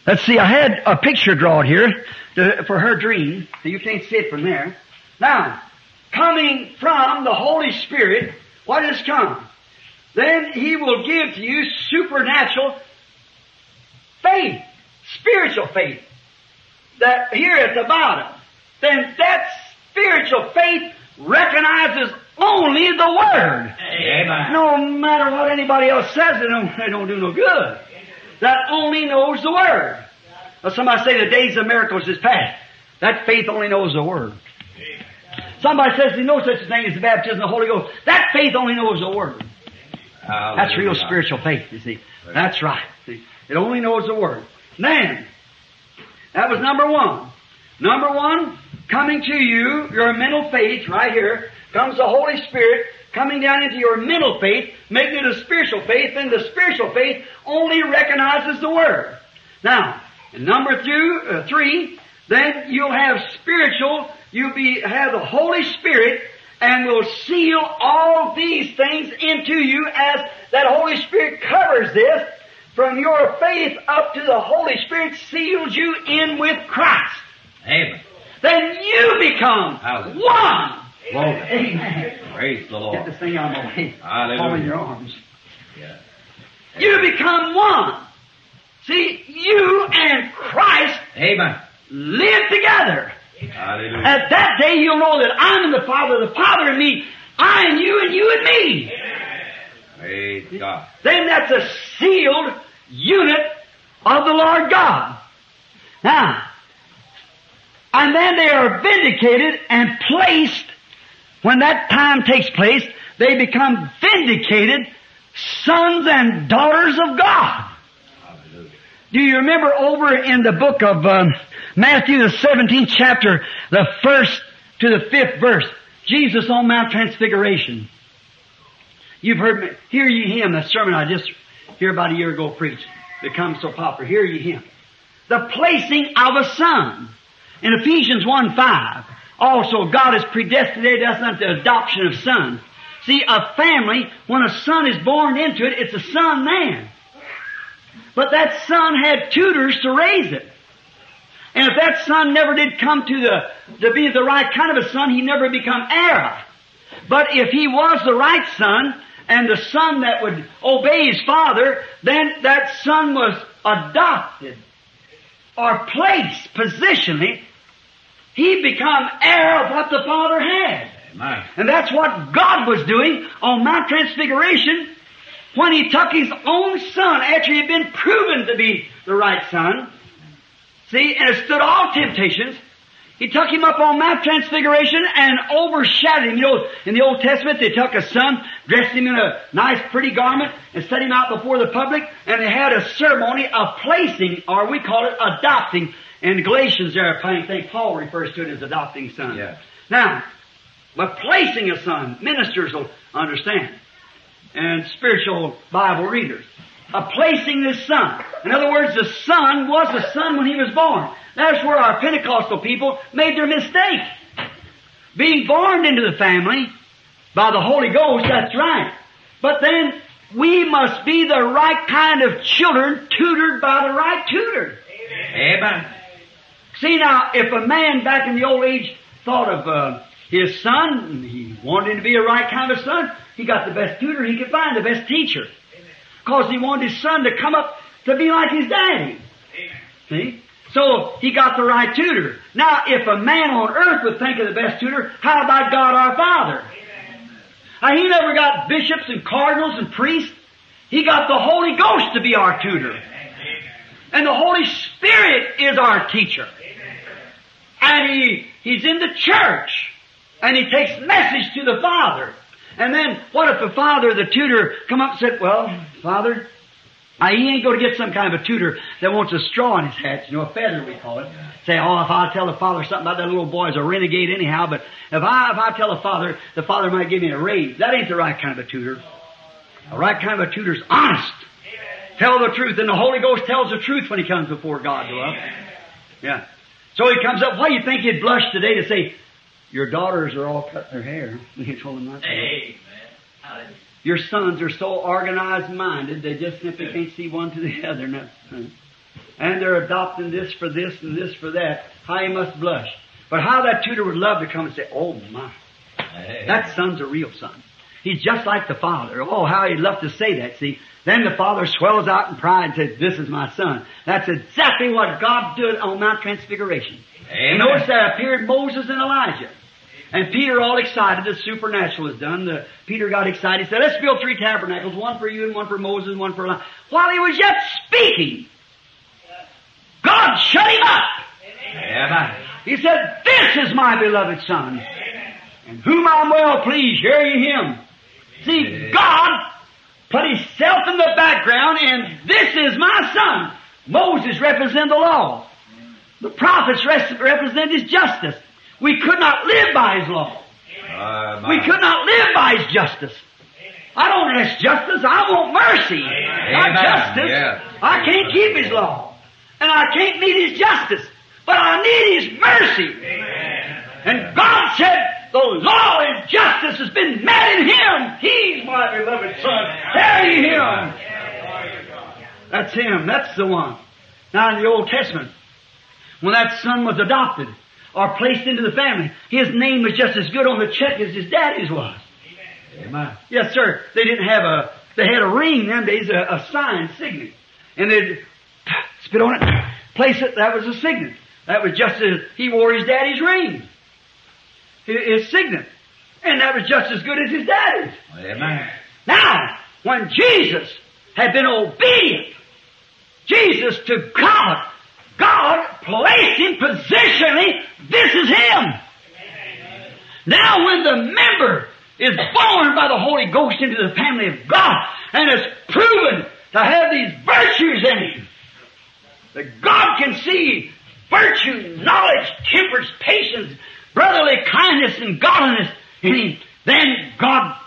Let's see. I had a picture drawn here to, for her dream. So you can't see it from there. Now, coming from the Holy Spirit, what has come? then He will give to you supernatural faith, spiritual faith. That here at the bottom, then that spiritual faith recognizes only the Word. Amen. No matter what anybody else says, they don't, they don't do no good. That only knows the Word. Well, somebody say the days of miracles is past. That faith only knows the Word. Somebody says there's no such thing as the baptism of the Holy Ghost. That faith only knows the Word. That's real spiritual faith, you see. That's right. See, it only knows the Word. Then, that was number one. Number one, coming to you, your mental faith, right here, comes the Holy Spirit coming down into your mental faith, making it a spiritual faith, and the spiritual faith only recognizes the Word. Now, in number two, uh, three, then you'll have spiritual, you'll be, have the Holy Spirit and will seal all these things into you as that Holy Spirit covers this from your faith up to the Holy Spirit seals you in with Christ. Amen. Then you become Hallelujah. one. Glory. Amen. Praise the Lord. Get this thing out of my way. Hallelujah. Fall in your arms. Yeah. You become one. See, you and Christ Amen. live together. Hallelujah. At that day, you'll know that I'm in the Father, the Father in me, I in you, and you in me. Praise God. Then that's a sealed unit of the Lord God. Now, and then they are vindicated and placed, when that time takes place, they become vindicated sons and daughters of God. Hallelujah. Do you remember over in the book of um, Matthew, the 17th chapter, the first to the fifth verse, Jesus on Mount Transfiguration. You've heard me, hear ye him, the sermon I just here about a year ago preached. Become so popular. Hear ye him. The placing of a son. In Ephesians 1 5, also God has predestinated us unto the adoption of sons. See, a family, when a son is born into it, it's a son man. But that son had tutors to raise it. And if that son never did come to the, to be the right kind of a son, he never become heir. But if he was the right son, and the son that would obey his father, then that son was adopted or placed positionally. He become heir of what the father had. Amen. And that's what God was doing on Mount Transfiguration when He took His own Son after He had been proven to be the right Son. See, and it stood all temptations. He took him up on Mount Transfiguration and overshadowed him. You know, in the Old Testament, they took a son, dressed him in a nice, pretty garment, and set him out before the public, and they had a ceremony of placing, or we call it adopting. In Galatians, there, I think Paul refers to it as adopting son. Yeah. Now, but placing a son, ministers will understand, and spiritual Bible readers. A placing this son. In other words, the son was the son when he was born. That's where our Pentecostal people made their mistake. Being born into the family by the Holy Ghost, that's right. But then we must be the right kind of children tutored by the right tutor. Amen. See now, if a man back in the old age thought of uh, his son, and he wanted him to be a right kind of son, he got the best tutor he could find, the best teacher. Because he wanted his son to come up to be like his daddy. See? So he got the right tutor. Now, if a man on earth would think of the best tutor, how about God our Father? Now, he never got bishops and cardinals and priests. He got the Holy Ghost to be our tutor. And the Holy Spirit is our teacher. And he, he's in the church. And he takes message to the Father. And then, what if the Father, the tutor, come up and said, well, Father, now, he ain't going to get some kind of a tutor that wants a straw in his hat, you know, a feather we call it. Say, oh, if I tell the father something about that little boy is a renegade anyhow, but if I, if I tell the father, the father might give me a raise. That ain't the right kind of a tutor. A right kind of a tutor's honest. Tell the truth, and the Holy Ghost tells the truth when he comes before God to us. Yeah. So he comes up, why do you think he'd blush today to say, your daughters are all cutting their hair? He told him not to. Amen. Your sons are so organized minded, they just simply can't see one to the other. No. And they're adopting this for this and this for that. How you must blush. But how that tutor would love to come and say, Oh my, Amen. that son's a real son. He's just like the Father. Oh, how he'd love to say that, see. Then the Father swells out in pride and says, this is my Son. That's exactly what God did on Mount Transfiguration. And notice there appeared Moses and Elijah. And Peter all excited, the supernatural is done. The, Peter got excited, he said, let's build three tabernacles, one for you and one for Moses and one for Elijah. While he was yet speaking, God shut him up. Amen. He said, This is my beloved Son, and whom I'm well pleased. Hear ye him. See, God put himself in the background, and this is my Son. Moses represented the law. The prophets res- represent his justice. We could not live by his law. Amen. We could not live by his justice. I don't ask justice, I want mercy. Not justice. Yes. I can't keep his law. And I can't meet his justice. But I need his mercy. And God said, the law and justice has been met in him. He's my beloved son. Ye him. That's him. That's the one. Now in the Old Testament, when that son was adopted or placed into the family, his name was just as good on the check as his daddy's was. Amen. Yes, sir. They didn't have a, they had a ring them days, a, a sign, signet. And they'd spit on it, place it, that was a signet. That was just as, he wore his daddy's ring. His, his signet. And that was just as good as his daddy's. Amen. Now, when Jesus had been obedient, Jesus to God, God placed him positionally, this is him. Now when the member is born by the Holy Ghost into the family of God and is proven to have these virtues in him, that God can see virtue, knowledge, temperance, patience, brotherly kindness, and godliness in him, then God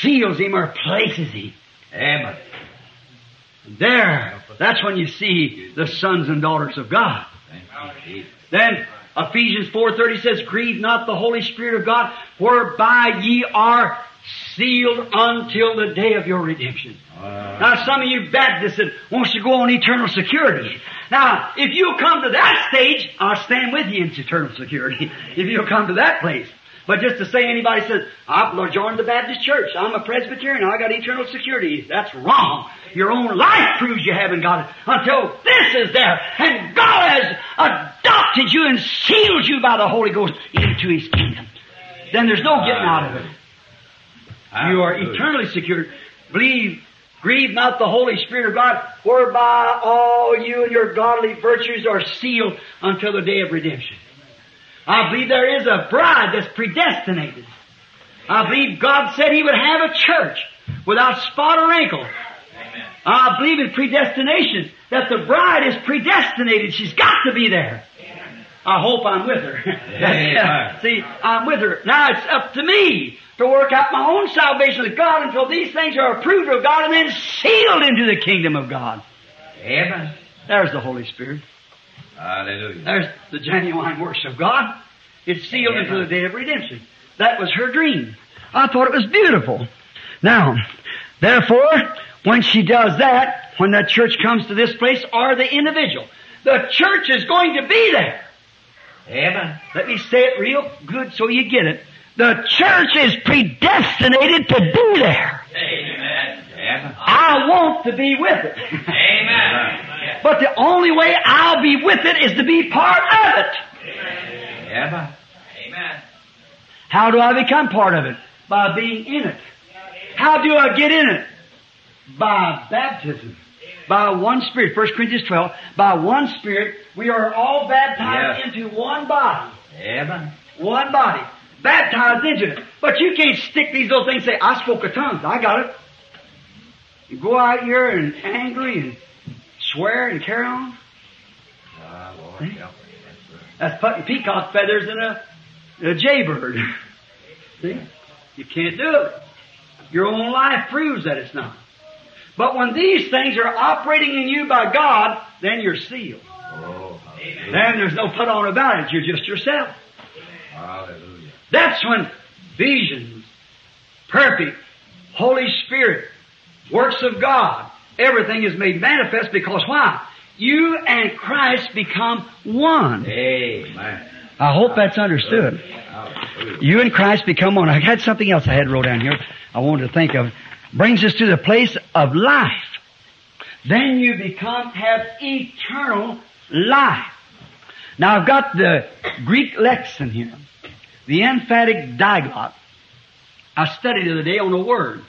seals him or places him. Amen. There, that's when you see the sons and daughters of God. You. Then Ephesians 4.30 says, Grieve not the Holy Spirit of God, whereby ye are sealed until the day of your redemption. Now some of you Baptists that wants to go on eternal security. Now, if you come to that stage, I'll stand with you in eternal security. If you'll come to that place. But just to say anybody says, I've joined the Baptist church, I'm a Presbyterian, I got eternal security, that's wrong. Your own life proves you haven't got it until this is there. And God has adopted you and sealed you by the Holy Ghost into His kingdom. Then there's no getting out of it. You are eternally secured. Believe, grieve not the Holy Spirit of God, whereby all you and your godly virtues are sealed until the day of redemption. I believe there is a bride that's predestinated. I believe God said He would have a church without spot or wrinkle. I believe in predestination, that the bride is predestinated. She's got to be there. I hope I'm with her. See, I'm with her. Now it's up to me to work out my own salvation with God until these things are approved of God and then sealed into the kingdom of God. Amen. There's the Holy Spirit. Hallelujah. There's the genuine works of God. It's sealed Amen. into the day of redemption. That was her dream. I thought it was beautiful. Now, therefore, when she does that, when that church comes to this place, or the individual, the church is going to be there. Amen. Let me say it real good so you get it. The church is predestinated to be there. Amen. Amen. I want to be with it. Amen. But the only way I'll be with it is to be part of it. Amen. Amen. How do I become part of it? By being in it. How do I get in it? By baptism. By one Spirit. 1 Corinthians 12. By one Spirit, we are all baptized Yes. into one body. Amen. One body. Baptized into it. But you can't stick these little things and say, I spoke of tongues. I got it. You go out here and angry and swear and carry on. Ah, Lord, help me. Yes, sir. That's putting peacock feathers in a, a jaybird. See? You can't do it. Your own life proves that it's not. But when these things are operating in you by God, then you're sealed. Oh. Then there's no put on about it. You're just yourself. Hallelujah. That's when visions, perfect, Holy Spirit, works of God, everything is made manifest because why? You and Christ become one. Amen. I hope that's understood. You and Christ become one. I had something else I had wrote down here I wanted to think of. Brings us to the place of life. Then you become, have eternal life. Now I've got the Greek lexicon here. The emphatic diaglott. I studied the other day on a word.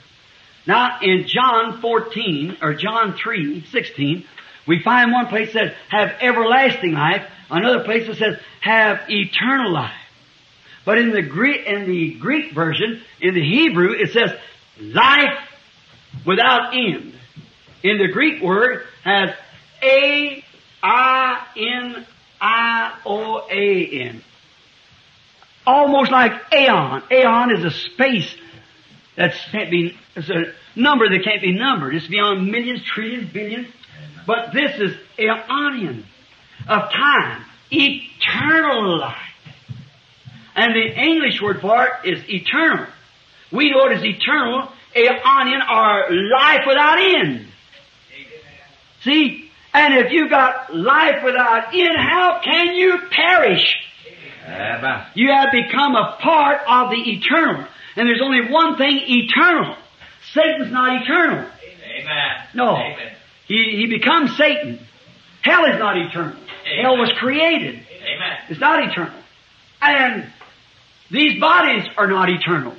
Now in John 14, or John 3, 16, we find one place that says, have everlasting life. Another place that says, have eternal life. But in the Greek, in the Greek version, in the Hebrew, it says life without end. In the Greek word has A I N I O A N. Almost like aeon. Aeon is a space that can't be, it's a number that can't be numbered. It's beyond millions, trillions, billions. But this is aeonian of time. Eternal life. And the English word for it is eternal. We know it as eternal, aeonian, or life without end. See? And if you got life without end, how can you perish? You have become a part of the eternal. And there's only one thing eternal. Satan's not eternal. Amen. No. Amen. He, he becomes Satan. Hell is not eternal. Hell was created. Amen. It's not eternal. And these bodies are not eternal.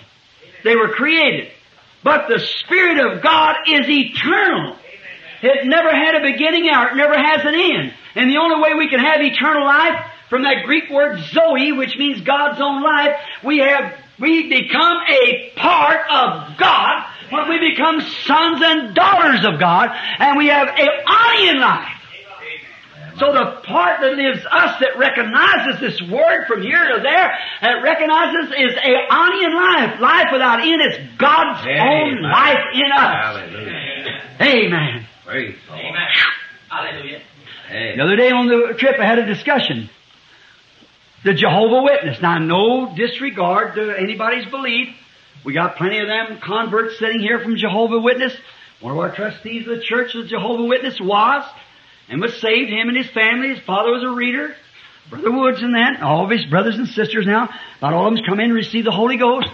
They were created. But the Spirit of God is eternal. It never had a beginning or it never has an end. And the only way we can have eternal life, from that Greek word Zoe, which means God's own life, we have, we become a part of God when we become sons and daughters of God, and we have a Onian life. So the part that lives us that recognizes this word from here to there, that recognizes is aeonian life. Life without end is God's own life in us. Hallelujah. Amen. Praise the Lord. Amen. Hallelujah. Hey. The other day on the trip I had a discussion. The Jehovah Witness. Now no disregard to anybody's belief. We got plenty of them converts sitting here from Jehovah Witness. One of our trustees of the church of Jehovah Witness was and was saved, him and his family. His father was a reader. Brother Woods and that, all of his brothers and sisters now, about all of them come in and receive the Holy Ghost.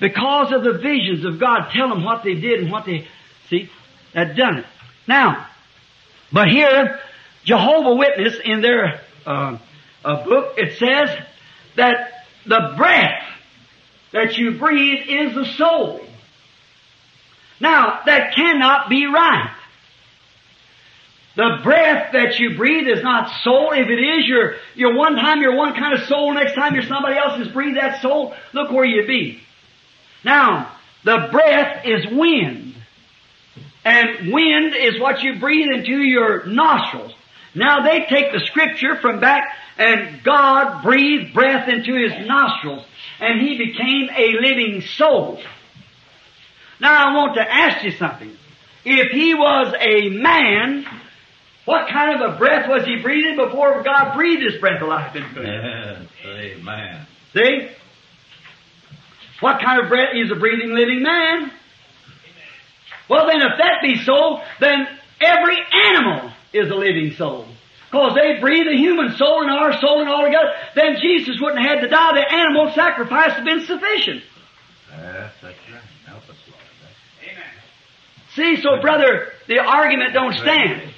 Because of the visions of God, tell them what they did and what they, see, had done it. Now, but here, Jehovah Witness in their uh, uh, book, it says that the breath that you breathe is the soul. Now, that cannot be right. The breath that you breathe is not soul. If it is, you're, you're one time you're one kind of soul, next time you're somebody else's breathe that soul, look where you'd be. Now, the breath is wind. And wind is what you breathe into your nostrils. Now they take the scripture from back and God breathed breath into his nostrils and he became a living soul. Now I want to ask you something. If he was a man, what kind of a breath was he breathing before God breathed his breath of life into him? Yes. Amen. See? What kind of breath? is a breathing living man. Well then if that be so, then every animal is a living soul. Because they breathe a human soul and our soul and all together, then Jesus wouldn't have had to die. The animal sacrifice had been sufficient. That's right. Help us, Lord. See, so brother, the argument don't stand.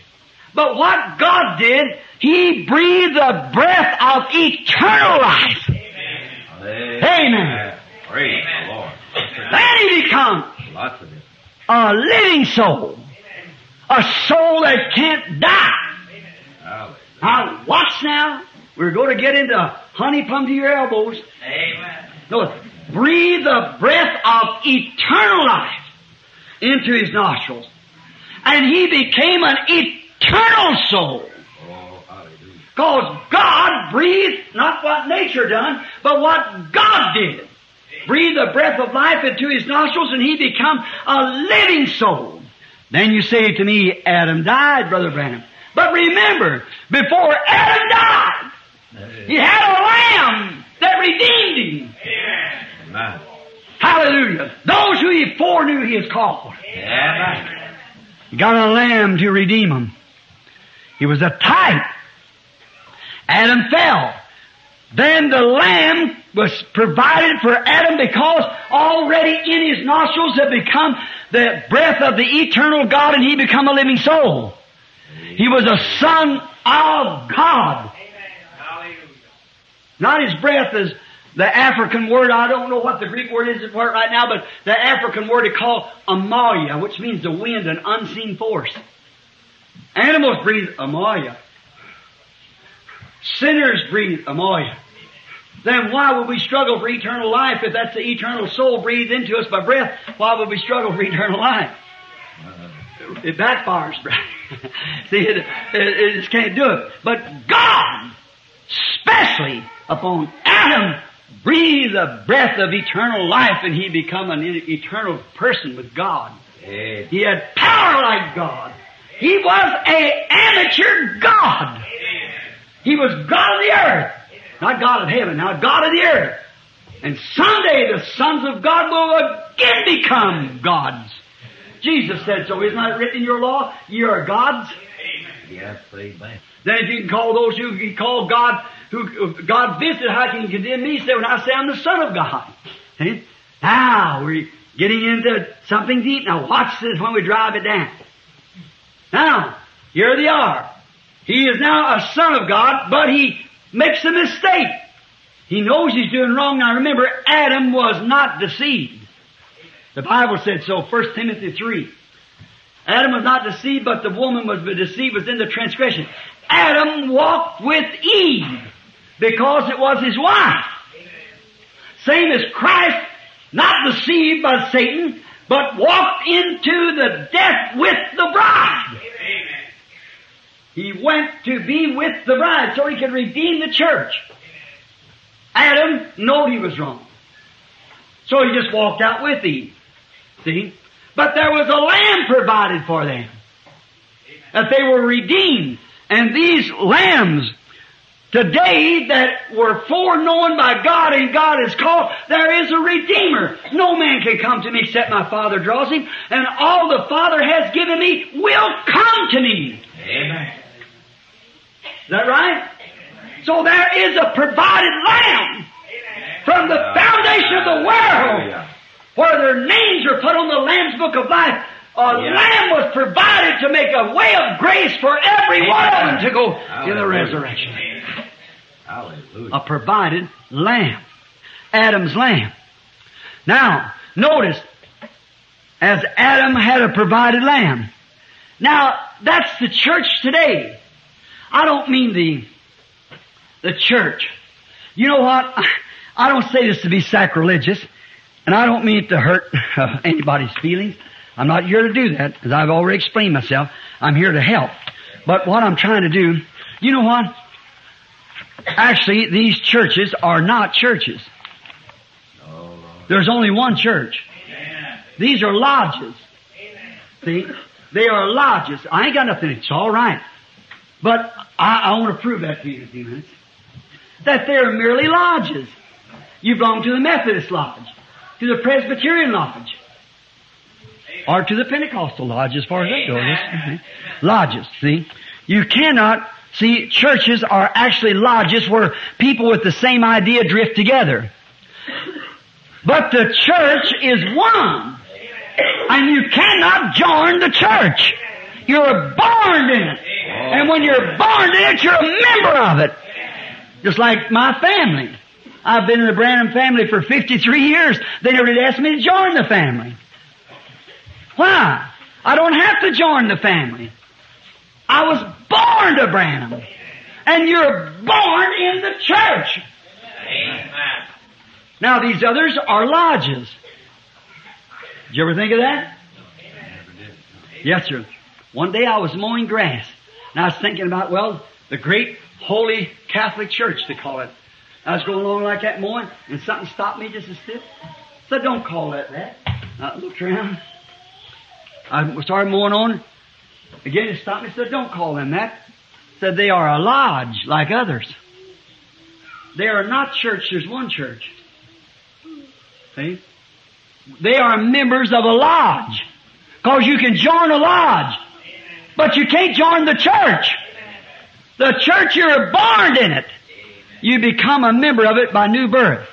But what God did, He breathed the breath of eternal life. Amen. Amen. Praise the Lord. Then He becomes Lots of it. a living soul. A soul that can't die. Now watch now. We're going to get into honey plumb to your elbows. Amen. No, breathe the breath of eternal life into his nostrils. And he became an eternal soul. Oh. Because God breathed not what nature done, but what God did. Breathe the breath of life into his nostrils and he become a living soul. Then you say to me, Adam died, Brother Branham. But remember, before Adam died, he had a lamb that redeemed him. Amen. Hallelujah. Those who he foreknew he has called. Amen. He got a lamb to redeem him. He was a type. Adam fell. Then the lamb was provided for Adam because already in his nostrils had become the breath of the eternal God and he become a living soul. He was a son of God. Not his breath is the African word, I don't know what the Greek word is for it right now, but the African word is called amaya, which means the wind, an unseen force. Animals breathe amaya. Sinners breathe amaya. Then why would we struggle for eternal life if that's the eternal soul breathed into us by breath? Why would we struggle for eternal life? Uh, it backfires, brother. See, it, it, it just can't do it. But God, especially upon Adam, breathed the breath of eternal life and he become an eternal person with God. He had power like God. He was a amateur God. He was God of the earth. Not God of heaven, now God of the earth. And someday the sons of God will again become gods. Jesus said so. Isn't that written in your law? You are gods. Amen. Yes, amen. Then if you can call those who can call God, who God visited, how can you condemn me? Say, when I say I'm the Son of God. See? Now we're getting into something deep. Now watch this when we drive it down. Now, here they are. He is now a son of God, but he makes a mistake. He knows he's doing wrong. Now remember, Adam was not deceived. The Bible said so, 1 Timothy 3. Adam was not deceived, but the woman was deceived, was in the transgression. Adam walked with Eve because it was his wife. Same as Christ, not deceived by Satan, but walked into the death with the bride. He went to be with the bride so he could redeem the church. Adam knew he was wrong. So he just walked out with Eve. See? But there was a lamb provided for them. That they were redeemed. And these lambs, today that were foreknown by God and God is called, there is a Redeemer. No man can come to me except my Father draws him. And all the Father has given me will come to me. Amen. Is that right? So there is a provided lamb from the foundation of the world where their names are put on the Lamb's Book of Life. A Yeah. lamb was provided to make a way of grace for every one of them to go in the resurrection. Hallelujah. A provided lamb. Adam's lamb. Now, notice, as Adam had a provided lamb. Now, that's the church today. I don't mean the, the church. You know what? I don't say this to be sacrilegious, and I don't mean it to hurt uh, anybody's feelings. I'm not here to do that, as I've already explained myself. I'm here to help. But what I'm trying to do, you know what? Actually, these churches are not churches. There's only one church. These are lodges. See? They are lodges. I ain't got nothing. It's all right. But I, I want to prove that to you in a few minutes. That they're merely lodges. You belong to the Methodist Lodge, to the Presbyterian Lodge, or to the Pentecostal Lodge as far as that goes. Mhm. Lodges, see? You cannot, see, churches are actually lodges where people with the same idea drift together. But the church is one. And you cannot join the church. You're born in it. Oh. And when you're born in it, you're a member of it. Just like my family. I've been in the Branham family for 53 years. They never did ask me to join the family. Why? I don't have to join the family. I was born to Branham. And you're born in the church. Amen. Now these others are lodges. Did you ever think of that? Yes, sir. One day I was mowing grass, and I was thinking about, well, the great holy Catholic Church, they call it. I was going along like that mowing, and something stopped me just a stiff. Said, don't call that that. I looked around. I started mowing on. Again, it stopped me. Said, don't call them that. Said, they are a lodge like others. They are not church. There's one church. See? They are members of a lodge. Cause you can join a lodge. But you can't join the church. The church, you're born in it. you become a member of it by new birth.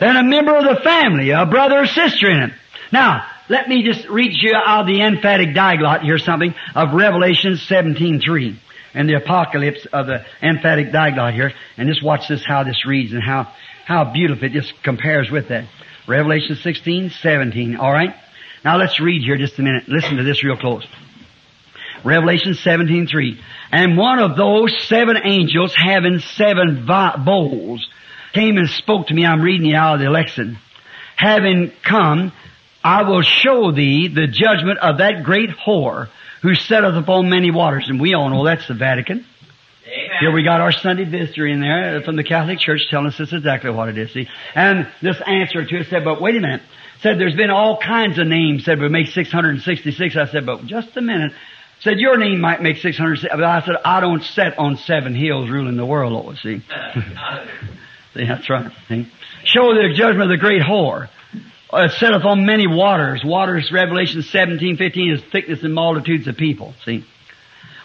Then a member of the family, a brother or sister in it. Now, let me just read you out of the emphatic diaglott here something of Revelation 17.3 and the apocalypse of the emphatic diaglott here. And just watch this, how this reads and how, how beautiful it just compares with that. Revelation 16, 17. All right? Now let's read here just a minute. Listen to this real close. Revelation 17:3. And one of those seven angels having seven bowls came and spoke to me. I'm reading it out of the Lexicon. Having come, I will show thee the judgment of that great whore who setteth upon many waters. And we all know that's the Vatican. Amen. Here we got our Sunday visitor in there from the Catholic Church telling us this is exactly what it is. See? And this answer to it said, but wait a minute. Said there's been all kinds of names. Said we make 666. I said, but just a minute. Said your name might make 600. But I said I don't set on seven hills ruling the world, Lord. See? See, that's right. See? Show the judgment of the great whore. Uh, it setteth on many waters. Waters, Revelation 17, 15 is thickness and multitudes of people. See?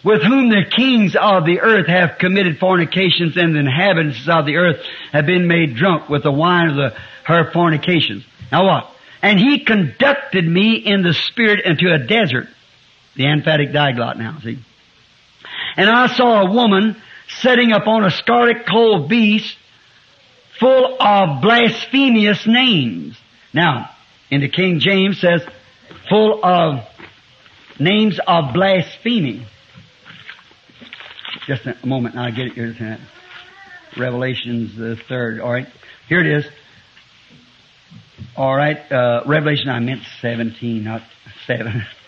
With whom the kings of the earth have committed fornications and the inhabitants of the earth have been made drunk with the wine of the, her fornications. Now what? And he conducted me in the spirit into a desert. The emphatic diaglott now, see? And I saw a woman sitting upon a scarlet clothed beast full of blasphemous names. Now, in the King James says, full of names of blasphemy. Just a moment, I'll get it here. Revelations the third. All right, here it is. All right, uh, Revelation. I meant seventeen, not seven.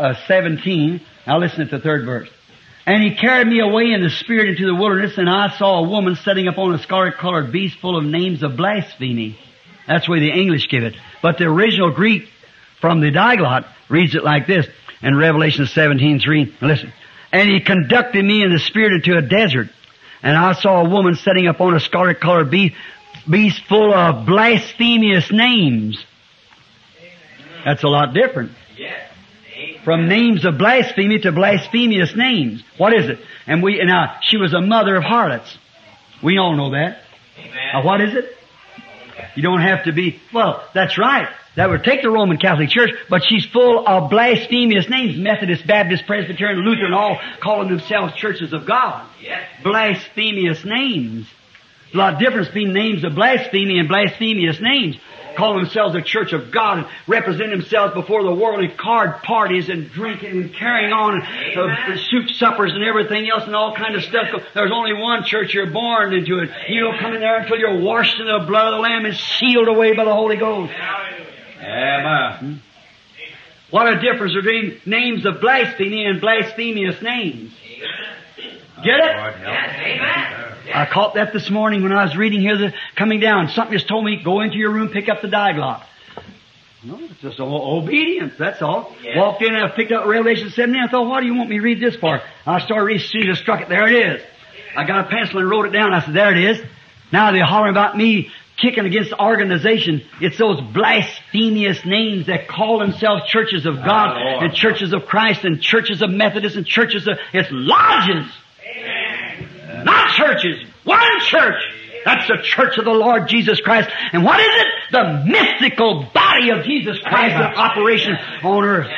Uh, seventeen. Now listen to the third verse. And he carried me away in the spirit into the wilderness, and I saw a woman sitting upon a scarlet-colored beast full of names of blasphemy. That's the way the English give it. But the original Greek from the Diaglott reads it like this in Revelation 17:3. Listen. And he conducted me in the spirit into a desert, and I saw a woman sitting upon a scarlet-colored beast, beast full of blasphemous names. That's a lot different. From names of blasphemy to blasphemous names. What is it? And we, now, uh, she was a mother of harlots. We all know that. Now uh, what is it? You don't have to be, well, that's right. That would take the Roman Catholic Church, but she's full of blasphemous names. Methodist, Baptist, Presbyterian, Lutheran, all calling themselves churches of God. Yes. Blasphemous names. There's a lot of difference between names of blasphemy and blasphemous names. Calling themselves a church of God and represent themselves before the world in card parties and drinking and carrying on and uh, soup suppers and everything else and all kind of stuff. There's only one church you're born into it. You don't come in there until you're washed in the blood of the Lamb and sealed away by the Holy Ghost. Amen. What a difference between names of blasphemy and blasphemous names. Get it? Yes. Amen. I caught that this morning when I was reading here, the, coming down. Something just told me, go into your room, pick up the diaglott. No, it's just obedience, that's all. Yeah. Walked in and I picked up Revelation 17. I thought, why do you want me to read this for? I started reading, as I struck it, there it is. I got a pencil and wrote it down. I said, there it is. Now they're hollering about me kicking against the organization. It's those blasphemous names that call themselves churches of God Lord. and churches of Christ and churches of Methodists and churches of, it's lodges. Not churches. One church. That's the church of the Lord Jesus Christ. And what is it? The mystical body of Jesus Christ in operation on earth.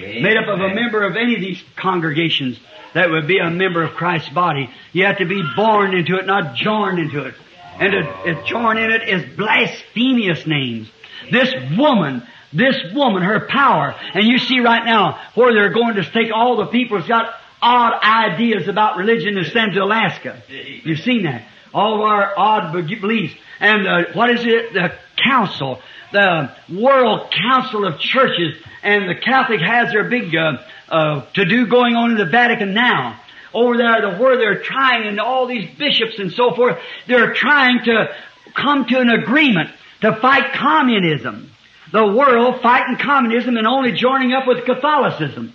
Made up of a member of any of these congregations that would be a member of Christ's body. You have to be born into it, not joined into it. And to, join in it is blasphemous names. This woman, this woman, her power, and you see right now where they're going to take all the people who's got odd ideas about religion and send to Alaska. You've seen that. All of our odd beliefs. And uh, what is it? The council, the World Council of Churches, and the Catholic has their big uh, uh, to-do going on in the Vatican now. Over there, the where they're trying, and all these bishops and so forth, they're trying to come to an agreement to fight communism. The world fighting communism and only joining up with Catholicism.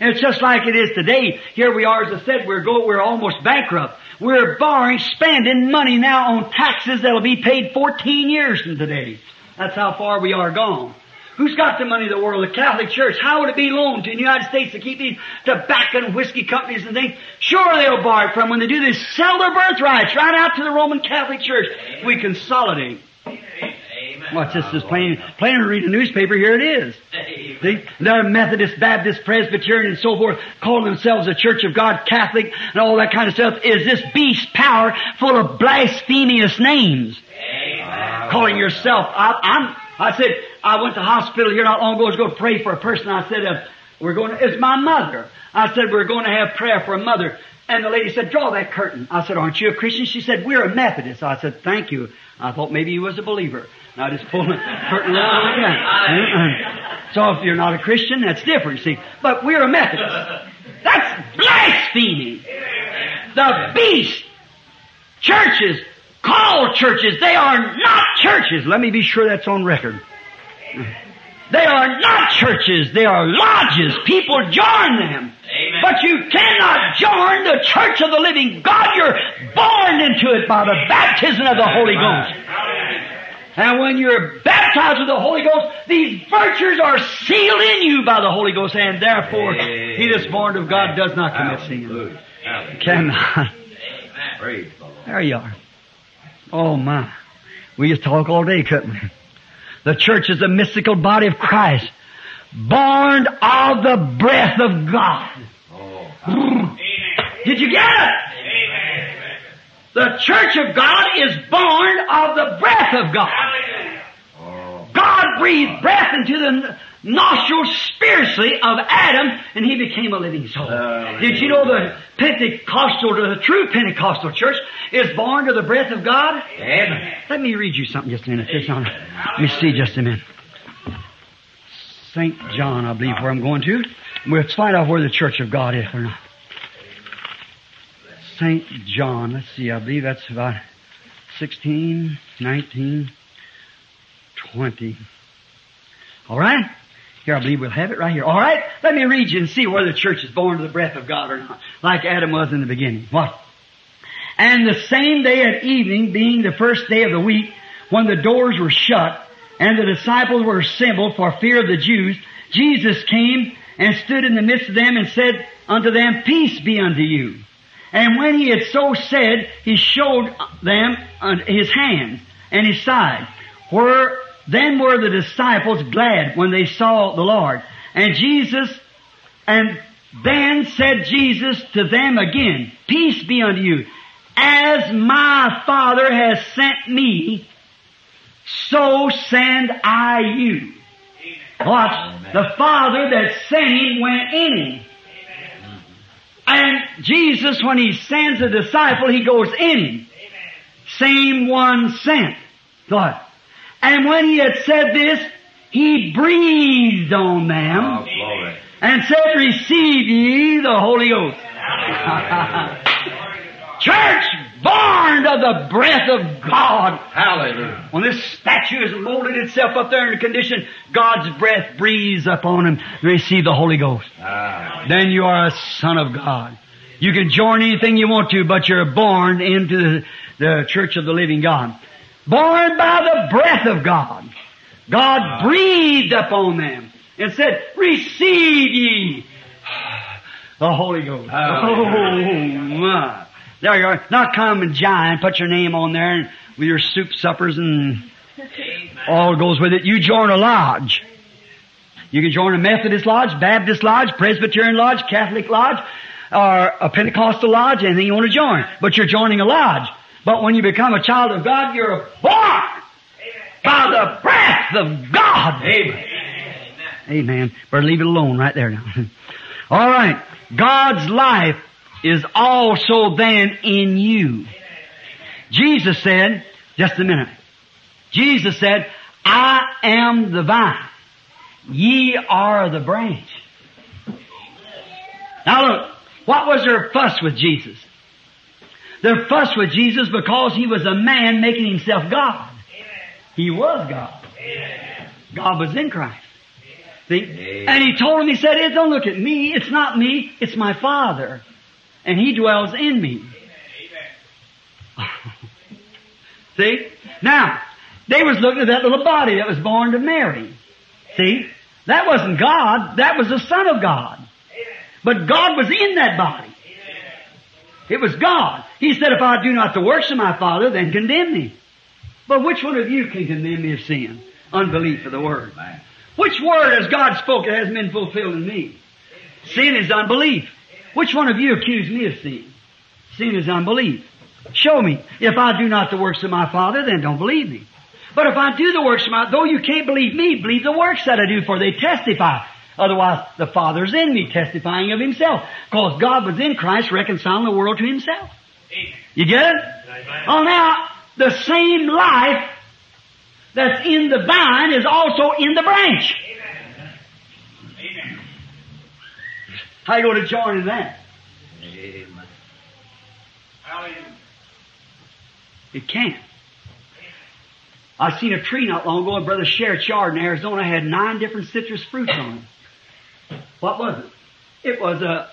And it's just like it is today. Here we are, as I said, we're go, we're almost bankrupt. We're borrowing, spending money now on taxes that'll be paid 14 years from today. That's how far we are gone. Who's got the money of the world? The Catholic Church. How would it be loaned to the United States to keep these tobacco and whiskey companies and things? Sure they'll borrow it from when they do this. Sell their birthrights right out to the Roman Catholic Church. We consolidate. Amen. Watch this is plain, plain to read a newspaper. Here it is. Amen. See, they're Methodist, Baptist, Presbyterian, and so forth, calling themselves a Church of God, Catholic, and all that kind of stuff. Is this beast power full of blasphemous names? Amen. calling yourself. I, I'm. I said I went to hospital here not long ago. I was going to pray for a person. I said uh, we're going. to, It's my mother. I said we're going to have prayer for a mother. And the lady said, "Draw that curtain." I said, "Aren't you a Christian?" She said, "We're a Methodist." I said, "Thank you." I thought maybe you was a believer. I just pulled the curtain around like. Uh-uh. So if you're not a Christian, that's different. See, but we're a Methodist. That's blasphemy. The beast churches, called churches, they are not churches. Let me be sure that's on record. They are not churches, they are lodges. People join them. Amen. But you cannot join the church of the living God. You're born into it by the baptism of the Holy Ghost. And when you're baptized with the Holy Ghost, these virtues are sealed in you by the Holy Ghost, and therefore, he that's born of God does not commit sin. Cannot. Amen. Praise the Lord. There you are. Oh my. We just talk all day, couldn't we? The church is the mystical body of Christ, born of the breath of God. Oh. Did you get it? The church of God is born of the breath of God. Oh. God breathed breath into the nostrils spiritually of Adam and he became a living soul. Hallelujah. Did you know the Pentecostal, the true Pentecostal church is born to the breath of God? Amen. Let me read you something just a minute. Just on, let me see just a minute. St. John, I believe, where I'm going to. Let's find out where the church of God is or not. St. John, let's see, I believe that's about 16, 19, 20. All right? Here, I believe we'll have it right here. All right? Let me read you and see whether the church is born to the breath of God or not, like Adam was in the beginning. What? And the same day at evening, being the first day of the week, when the doors were shut, and the disciples were assembled for fear of the Jews, Jesus came and stood in the midst of them and said unto them, Peace be unto you. And when he had so said, he showed them uh, his hands and his side. Where then were the disciples glad when they saw the Lord. And Jesus, and then said Jesus to them again, Peace be unto you. As my Father has sent me, so send I you. Watch, the Father that sent him went in him. And Jesus, when he sends a disciple, he goes in him. Same one sent. What? And when he had said this, he breathed on Oh, them glory. and said, Receive ye the Holy Ghost. Church born of the breath of God. Hallelujah. When this statue has molded itself up there in the condition, God's breath breathes upon him. Receive the Holy Ghost. Ah. Then you are a son of God. You can join anything you want to, but you're born into the, the church of the living God. Born by the breath of God. God breathed upon them and said, receive ye the Holy Ghost. Hallelujah. Oh my. There you are. Not come and giant, put your name on there and with your soup suppers and all goes with it. You join a lodge. You can join a Methodist lodge, Baptist lodge, Presbyterian lodge, Catholic lodge, or a Pentecostal lodge, anything you want to join. But you're joining a lodge. But when you become a child of God, you're born by the breath of God. Amen. Amen. Better leave it alone right there now. All right. God's life is also then in you. Jesus said, just a minute. Jesus said, I am the vine. Ye are the branch. Now look, what was their fuss with Jesus? Their fuss with Jesus because he was a man making himself God. He was God. God was in Christ. See? And he told him, he said, "Hey, don't look at me. It's not me. It's my Father. And he dwells in me. See? Now, they was looking at that little body that was born to Mary. See? That wasn't God. That was the Son of God. But God was in that body. It was God. He said, if I do not the works of my Father, then condemn me. But which one of you can condemn me of sin? Unbelief of the Word. Which Word has God spoken hasn't been fulfilled in me? Sin is unbelief. Which one of you accuse me of sin? Sin is unbelief. Show me. If I do not the works of my Father, then don't believe me. But if I do the works of my, though you can't believe me, believe the works that I do, for they testify. Otherwise, the Father's in me, testifying of Himself. Because God was in Christ, reconciling the world to Himself. You get it? Oh, now, the same life that's in the vine is also in the branch. How you going to join in that? Amen. It can't. I seen a tree not long ago in Brother Sharritt's yard in Arizona had nine different citrus fruits on it. What was it? It was a,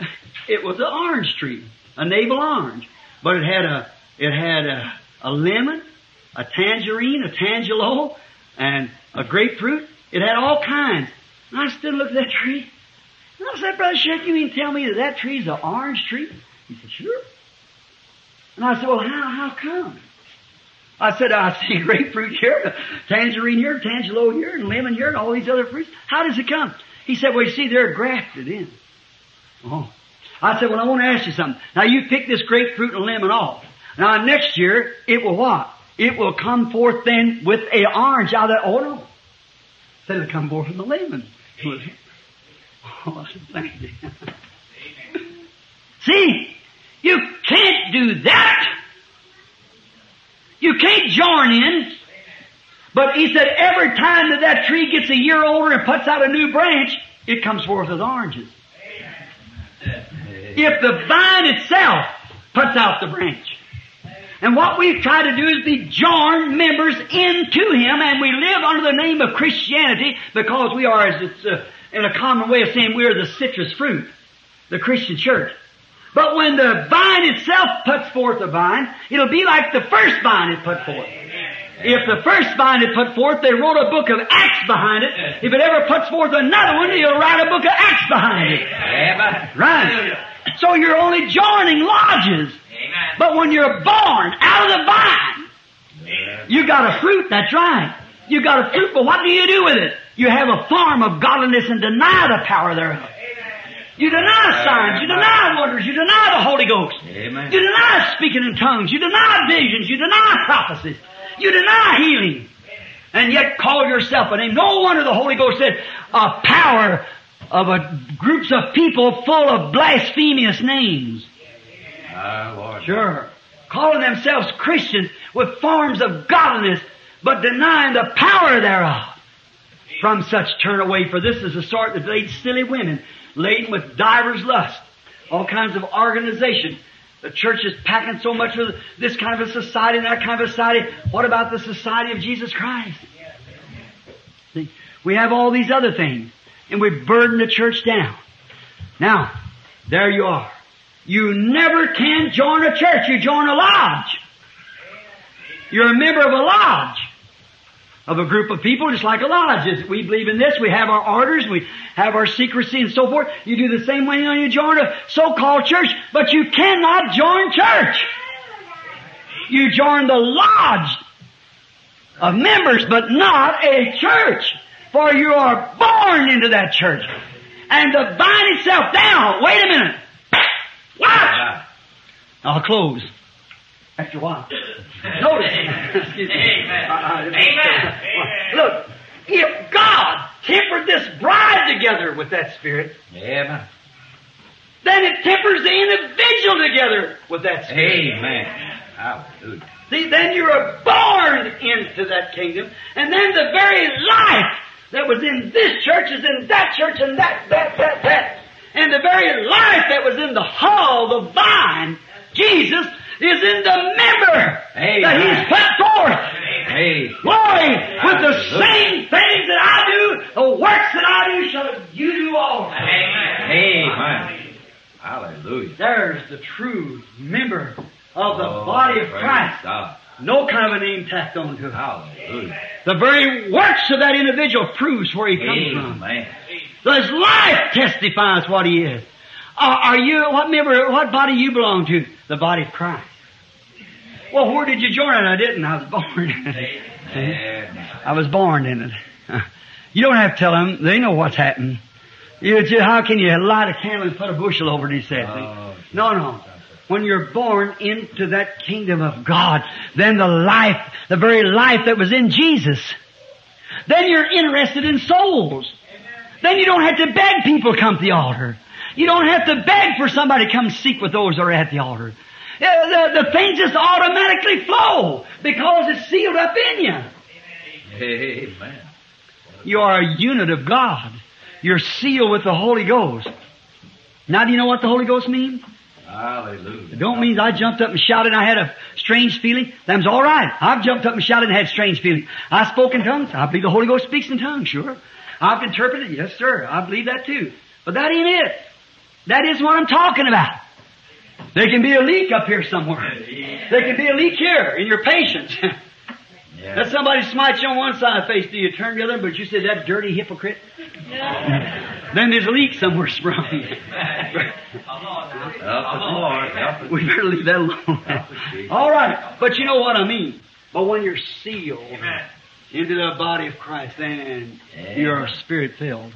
it was an orange tree, a navel orange, but it had a, it had a, a lemon, a tangerine, a tangelo, and a grapefruit. It had all kinds. And I stood and looked at that tree. I said, Brother Sharritt, you mean tell me that that tree's an orange tree? He said, sure. And I said, well, how, how come? I said, I see grapefruit here, tangerine here, tangelo here, and lemon here, and all these other fruits. How does it come? He said, well, you see, they're grafted in. Oh. I said, well, I want to ask you something. Now you pick this grapefruit and lemon off. Now next year, it will what? It will come forth then with a orange out of that, oh no. Said it'll come forth from the lemon. Oh, I said, thank you. See, you can't do that. You can't join in. But he said every time that that tree gets a year older and puts out a new branch, it comes forth with oranges. If the vine itself puts out the branch. And what we've tried to do is be joined members into Him, and we live under the name of Christianity because we are, as it's uh, in a common way of saying, we are the citrus fruit, the Christian church. But when the vine itself puts forth a vine, it'll be like the first vine it put forth. If the first vine it put forth, they wrote a book of Acts behind it. If it ever puts forth another one, he'll write a book of Acts behind it. Right. So you're only joining lodges. But when you're born out of the vine, you got a fruit, that's right. You got a fruit, but what do you do with it? You have a form of godliness and deny the power thereof. You deny signs, you deny wonders, you deny the Holy Ghost. Amen. You deny speaking in tongues, you deny visions, you deny prophecies, you deny healing, and yet call yourself a name. No wonder the Holy Ghost said a power of a, groups of people full of blasphemous names. Ah, Lord. Sure. Calling themselves Christians with forms of godliness, but denying the power thereof. From such turn away, for this is the sort that leads silly women, laden with divers lust, all kinds of organization. The church is packing so much with this kind of a society and that kind of a society. What about the society of Jesus Christ? See, we have all these other things, and we burden the church down. Now, there you are. You never can join a church. You join a lodge. You're a member of a lodge. Of a group of people, just like a lodge. We believe in this. We have our orders. We have our secrecy and so forth. You do the same way when you join a so-called church, but you cannot join church. You join the lodge of members, but not a church. For you are born into that church. And the vine itself, down, wait a minute. Watch! I'll close. After a while. Notice. Amen. Amen. Look, if God tempered this bride together with that spirit, Amen. then it tempers the individual together with that spirit. Amen. Hallelujah. See, then you're born into that kingdom, and then the very life that was in this church is in that church and that, that, that, that. And the very life that was in the hall, the vine, Jesus, is in the member Amen. that He's put forth. Hey. Glory, with the same things that I do, the works that I do, shall you do also. Amen. Hallelujah. There's the true member of the Oh, body of Christ. God. No kind of a name tacked onto it. Hallelujah. The very works of that individual proves where he comes from. Amen. His life testifies what he is. Are, are you, what member, what body you belong to? The body of Christ. Well, where did you join it? I didn't. I was born. Amen. I was born in it. You don't have to tell them. They know what's happened. You just, how can you light a candle and put a bushel over it, he said. Oh, no, no. When you're born into that kingdom of God, then the life, the very life that was in Jesus, then you're interested in souls. Then you don't have to beg people to come to the altar. You don't have to beg for somebody to come seek with those that are at the altar. The, the things just automatically flow because it's sealed up in you. Amen. You are a unit of God. You're sealed with the Holy Ghost. Now do you know what the Holy Ghost means? Hallelujah. It don't mean I jumped up and shouted and I had a strange feeling. Them's alright. I've jumped up and shouted and had strange feeling. I spoke in tongues. I believe the Holy Ghost speaks in tongues, sure. I've interpreted, yes sir. I believe that too. But that ain't it. That isn't what I'm talking about. There can be a leak up here somewhere. There can be a leak here in your patience. Yeah. Let somebody smite you on one side of the face, do you turn the other, but you said that dirty hypocrite? then there's a leak somewhere sprung. Help us, Lord. Help us. we better leave that alone. All right, but you know what I mean. But when you're sealed into the body of Christ, then you're spirit filled.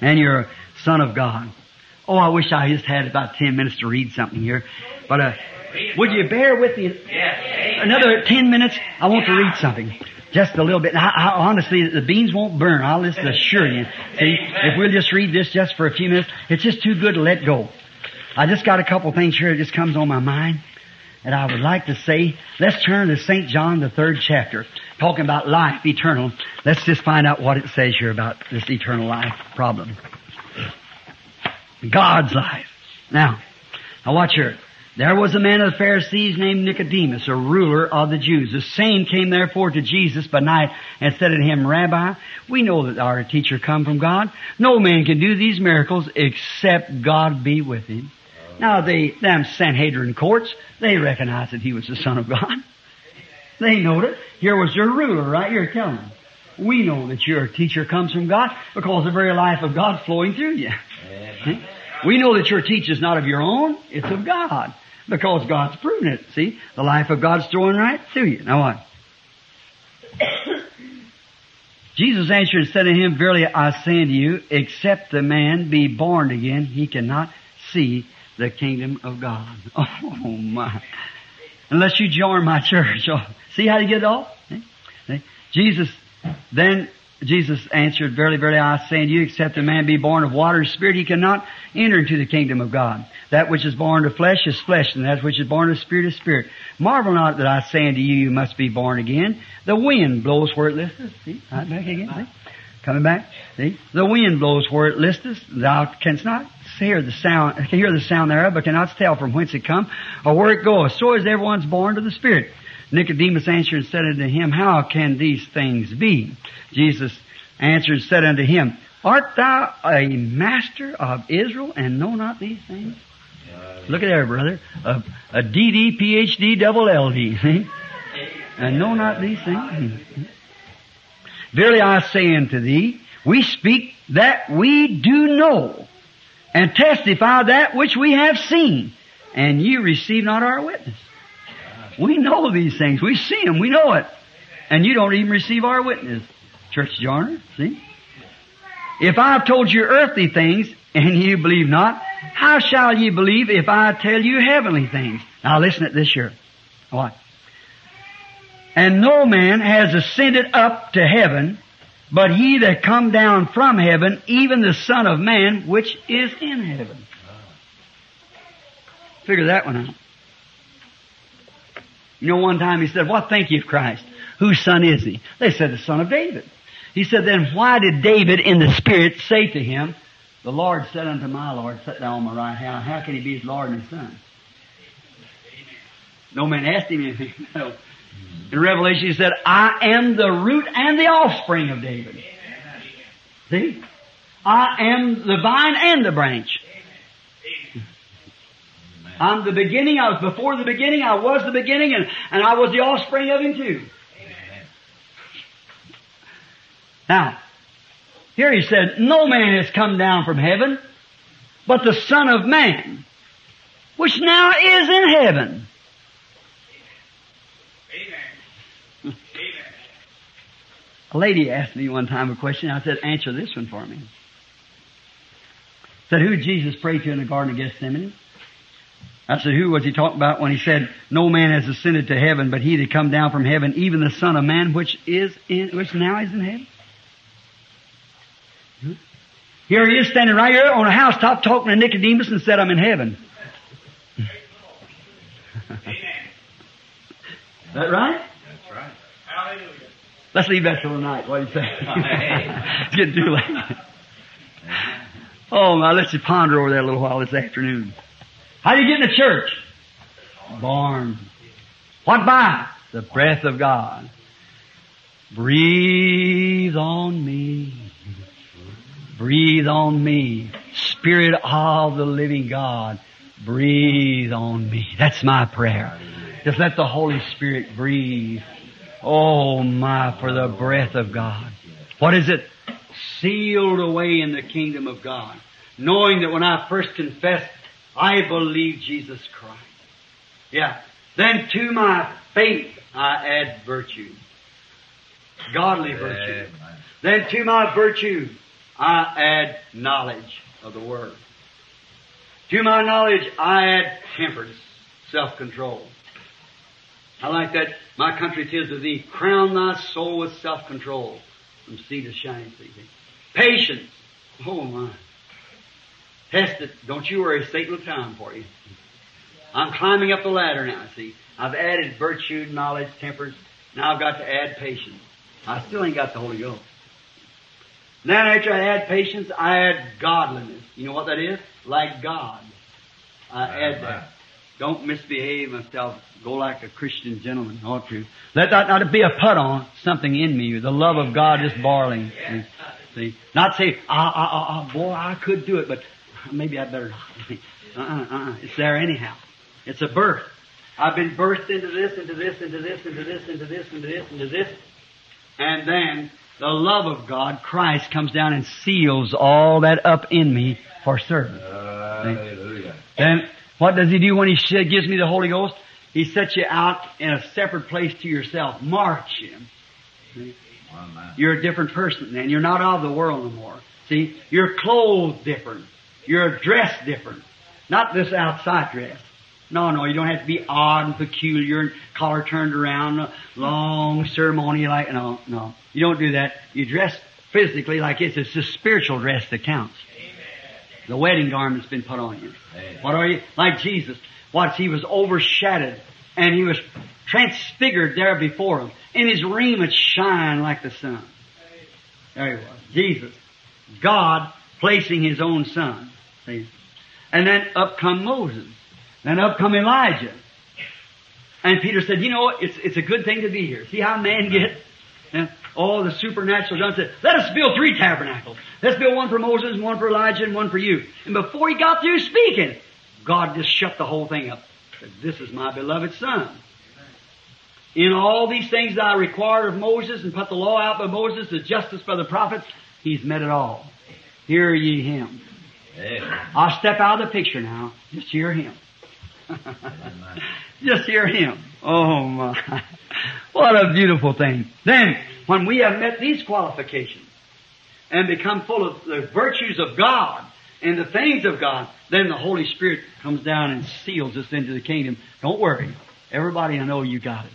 And you're a son of God. Oh, I wish I just had about ten minutes to read something here. But uh, would you bear with me another ten minutes? I want to read something. Just a little bit. I, I, honestly, the beans won't burn. I'll just assure you. See, if we'll just read this just for a few minutes, it's just too good to let go. I just got a couple things here that just comes on my mind. And I would like to say, let's turn to St. John, the third chapter, talking about life eternal. Let's just find out what it says here about this eternal life problem. God's life. Now, now watch here. There was a man of the Pharisees named Nicodemus, a ruler of the Jews. The same came therefore to Jesus by night and said to him, Rabbi, we know that our teacher come from God. No man can do these miracles except God be with him. Now they, them Sanhedrin courts, they recognized that he was the Son of God. They knowed it. Here was your ruler right here telling them. We know that your teacher comes from God because the very life of God flowing through you. See? We know that your teacher is not of your own, it's of God. Because God's proven it. See? The life of God's flowing right through you. Now what? Jesus answered and said to him, Verily I say unto you, except the man be born again, he cannot see the kingdom of God. Oh my. Unless you join my church. Oh, see how you get it off? Jesus, then Jesus answered, Verily, verily, I say unto you, except a man be born of water and spirit, he cannot enter into the kingdom of God. That which is born of flesh is flesh, and that which is born of spirit is spirit. Marvel not that I say unto you, you must be born again. The wind blows where it listeth. See? Right back again. See? Coming back. See? The wind blows where it listeth. Thou canst not hear the sound, can hear the sound thereof, but cannot tell from whence it come or where it goeth. So is everyone's born to the Spirit. Nicodemus answered and said unto him, How can these things be? Jesus answered and said unto him, Art thou a master of Israel and know not these things? Look at there, brother. A, a DD, PhD, double LD. And know not these things. Verily I say unto thee, we speak that we do know, and testify that which we have seen, and ye receive not our witness. We know these things. We see them. We know it. And you don't even receive our witness. Church joiner, see? If I've told you earthly things and you believe not, how shall you believe if I tell you heavenly things? Now listen at this here. What? And no man has ascended up to heaven, but he that come down from heaven, even the Son of Man, which is in heaven. Figure that one out. You know, one time he said, What think you of Christ? Whose son is he? They said, The son of David. He said, Then why did David in the Spirit say to him, The Lord said unto my Lord, Sit down on my right hand. How can he be his Lord and his son? No man asked him anything. No. In Revelation he said, I am the root and the offspring of David. See? I am the vine and the branch. I'm the beginning. I was before the beginning. I was the beginning, and, and I was the offspring of him too. Now, here he said, no man has come down from heaven, but the Son of Man, which now is in heaven. Amen. A lady asked me one time a question. I said, answer this one for me. Said, who Jesus pray to in the Garden of Gethsemane? I said, who was he talking about when he said, no man has ascended to heaven, but he that come down from heaven, even the Son of Man, which is in, which now is in heaven? Hmm? Here he is standing right here on a housetop talking to Nicodemus and said, I'm in heaven. Is that right? That's right. Hallelujah. Let's leave that till tonight. What do you say? it's getting too late. Oh, now let's just ponder over that a little while this afternoon. How do you get in the church? Born. What by? The breath of God. Breathe on me. Breathe on me. Spirit of the living God. Breathe on me. That's my prayer. Just let the Holy Spirit breathe. Oh my, for the breath of God. What is it? Sealed away in the kingdom of God. Knowing that when I first confessed, I believe Jesus Christ. Yeah. Then to my faith I add virtue. Godly virtue. Amen. Then to my virtue I add knowledge of the Word. To my knowledge I add temperance, self-control. I like that. My country tis of thee. Crown thy soul with self-control from sea to shining sea. Patience. Oh my. Test it. Don't you worry. Satan will time for you. I'm climbing up the ladder now, see. I've added virtue, knowledge, temperance. Now I've got to add patience. I still ain't got the Holy Ghost. Then after I add patience, I add godliness. You know what that is? Like God. I add that. Don't misbehave myself. Go like a Christian gentleman ought to. Let that not be a put on something in me. The love of God is boiling. See? See? Not say, ah, ah, ah, ah, boy, I could do it, but maybe I better not. uh-uh, uh-uh. It's there anyhow. It's a birth. I've been birthed into this, into this, into this, into this, into this, into this, into this. And then the love of God, Christ, comes down and seals all that up in me for service. Hallelujah. Then what does he do when he gives me the Holy Ghost? He sets you out in a separate place to yourself. Marks you. You're a different person then. You're not of the world no more. See, you're clothed different. You're dressed different. Not this outside dress. No, no, you don't have to be odd and peculiar and collar turned around, long ceremony like, no, no. You don't do that. You dress physically like this. It's the spiritual dress that counts. The wedding garment's been put on you. Amen. What are you? Like Jesus. What? He was overshadowed and he was transfigured there before him. And his raiment shined like the sun. There he was. Jesus. God placing his own son. See? And then up come Moses. Then up come Elijah. And Peter said, you know? It's, it's a good thing to be here. See how man gets? And all the supernatural done said, let us build three tabernacles. Let's build one for Moses, one for Elijah, and one for you. And before he got through speaking, God just shut the whole thing up. Said, this is my beloved son. In all these things that I required of Moses and put the law out by Moses, the justice by the prophets, he's met it all. Hear ye him. I'll step out of the picture now. Just hear him. Just hear him. Oh my. What a beautiful thing. Then, when we have met these qualifications and become full of the virtues of God and the things of God, then the Holy Spirit comes down and seals us into the kingdom. Don't worry. Everybody I know you got it.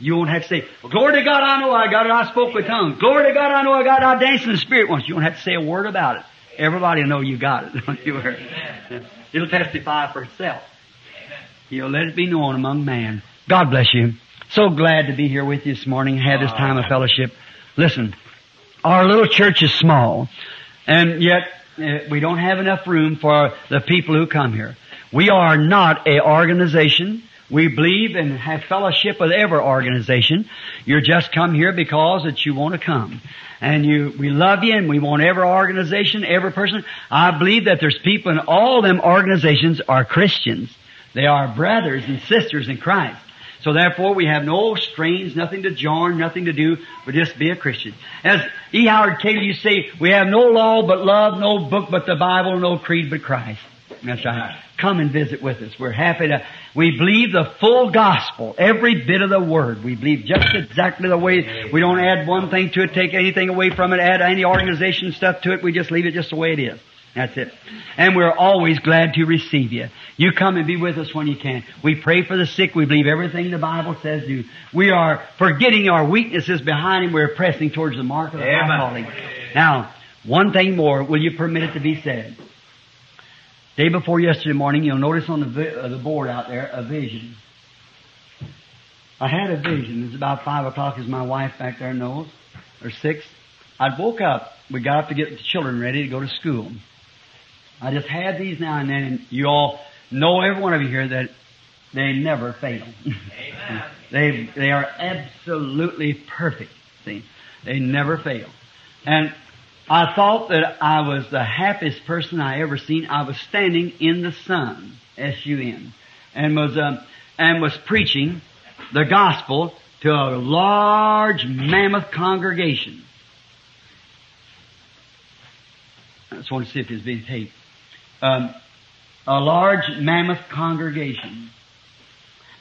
You won't have to say, well, glory to God, I know I got it. I spoke with tongues. Glory to God, I know I got it. I danced in the Spirit once. You won't have to say a word about it. Everybody will know you got it. Don't you worry. It'll testify for itself. You'll let it be known among man. God bless you. So glad to be here with you this morning, have this time of fellowship. Listen, our little church is small, and yet uh, we don't have enough room for the people who come here. We are not a organization. We believe and have fellowship with every organization. You're just come here because that you want to come. And you, we love you and we want every organization, every person. I believe that there's people in all them organizations are Christians. They are brothers and sisters in Christ. So therefore we have no strains, nothing to join, nothing to do, but just be a Christian. As E. Howard used to say, we have no law but love, no book but the Bible, no creed but Christ. Come and visit with us. We're happy to, we believe the full gospel, every bit of the word. We believe just exactly the way, we don't add one thing to it, take anything away from it, add any organization stuff to it, we just leave it just the way it is. That's it. And we're always glad to receive you. You come and be with us when you can. We pray for the sick. We believe everything the Bible says do. We are forgetting our weaknesses behind Him. We're pressing towards the mark of the high calling. Now, one thing more. Will you permit it to be said? Day before yesterday morning, you'll notice on the, vi- uh, the board out there a vision. I had a vision. It was about five o'clock, as my wife back there knows, or six. I woke up. We got up to get the children ready to go to school. I just had these now and then, and you all know, every one of you here, that they never fail. Amen. they they are absolutely perfect. See, they never fail. And I thought that I was the happiest person I ever seen. I was standing in the sun, S U N, and was um, and was preaching the gospel to a large mammoth congregation. I just want to see if it's being taped. Um, a large mammoth congregation.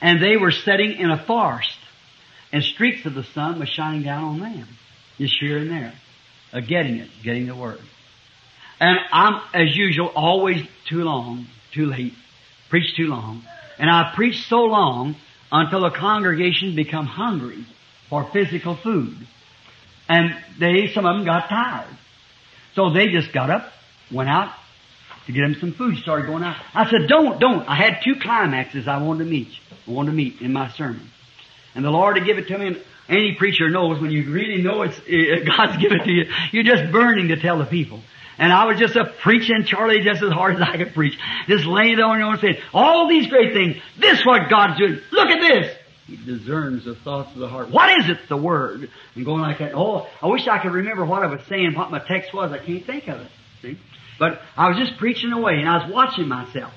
And they were sitting in a forest, and streaks of the sun was shining down on them, just here and there, uh, getting it, getting the word. And I'm, as usual, always too long, too late, preach too long. And I preach so long until the congregation become hungry for physical food. And they, some of them got tired. So they just got up, went out to get them some food, started going out. I said, don't, don't. I had two climaxes I wanted to meet, I wanted to meet in my sermon. And the Lord had give it to me, and any preacher knows when you really know it's, uh, God's given it to you, you're just burning to tell the people. And I was just a preaching Charlie just as hard as I could preach. Just laying there on your own saying, all these great things, this what God's doing. Look at this. He discerns the thoughts of the heart. What is it? The Word. And going like that. Oh, I wish I could remember what I was saying, what my text was. I can't think of it. See? But I was just preaching away and I was watching myself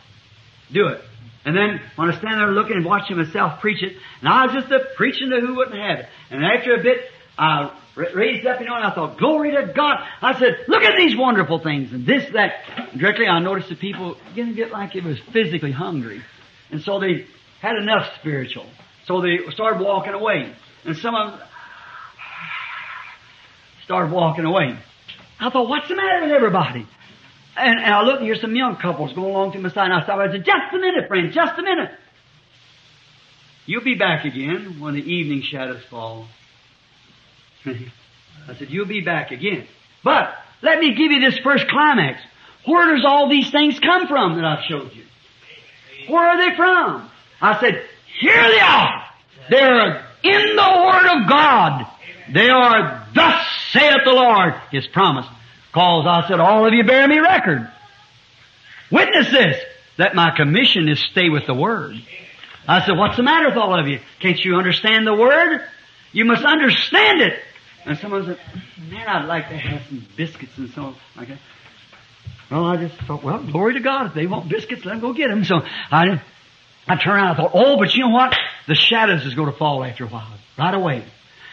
do it. And then when I stand there looking and watching myself preach it, and I was just a preaching to who wouldn't have it. And after a bit, I raised up, you know, and I thought, glory to God. I said, look at these wonderful things and this, that. And directly I noticed the people getting bit like it was physically hungry. And so they had enough spiritual. So they started walking away. And some of them started walking away. I thought, what's the matter with everybody? And, and I looked and here's some young couples going along to my side and I stopped. I said, just a minute, friend, just a minute. You'll be back again when the evening shadows fall. I said, you'll be back again. But let me give you this first climax. Where does all these things come from that I've showed you? Where are they from? I said, here they are. They're in the Word of God. They are, thus saith the Lord, His promise. Cause I said, all of you bear me record. Witness this, that my commission is stay with the Word. I said, what's the matter with all of you? Can't you understand the Word? You must understand it. And someone said, man, I'd like to have some biscuits and so like that. Well, I just thought, well, glory to God. If they want biscuits, let them go get them. So I, I turned around and thought, oh, but you know what? The shadows is going to fall after a while, right away.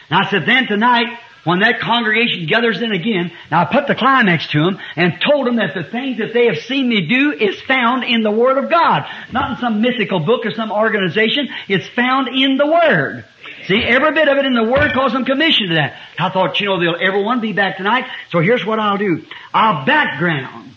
And I said, then tonight, when that congregation gathers in again, now I put the climax to them and told them that the things that they have seen me do is found in the Word of God. Not in some mythical book or some organization. It's found in the Word. See, every bit of it in the Word calls them commission to that. I thought, you know, they'll everyone be back tonight. So here's what I'll do. I'll background,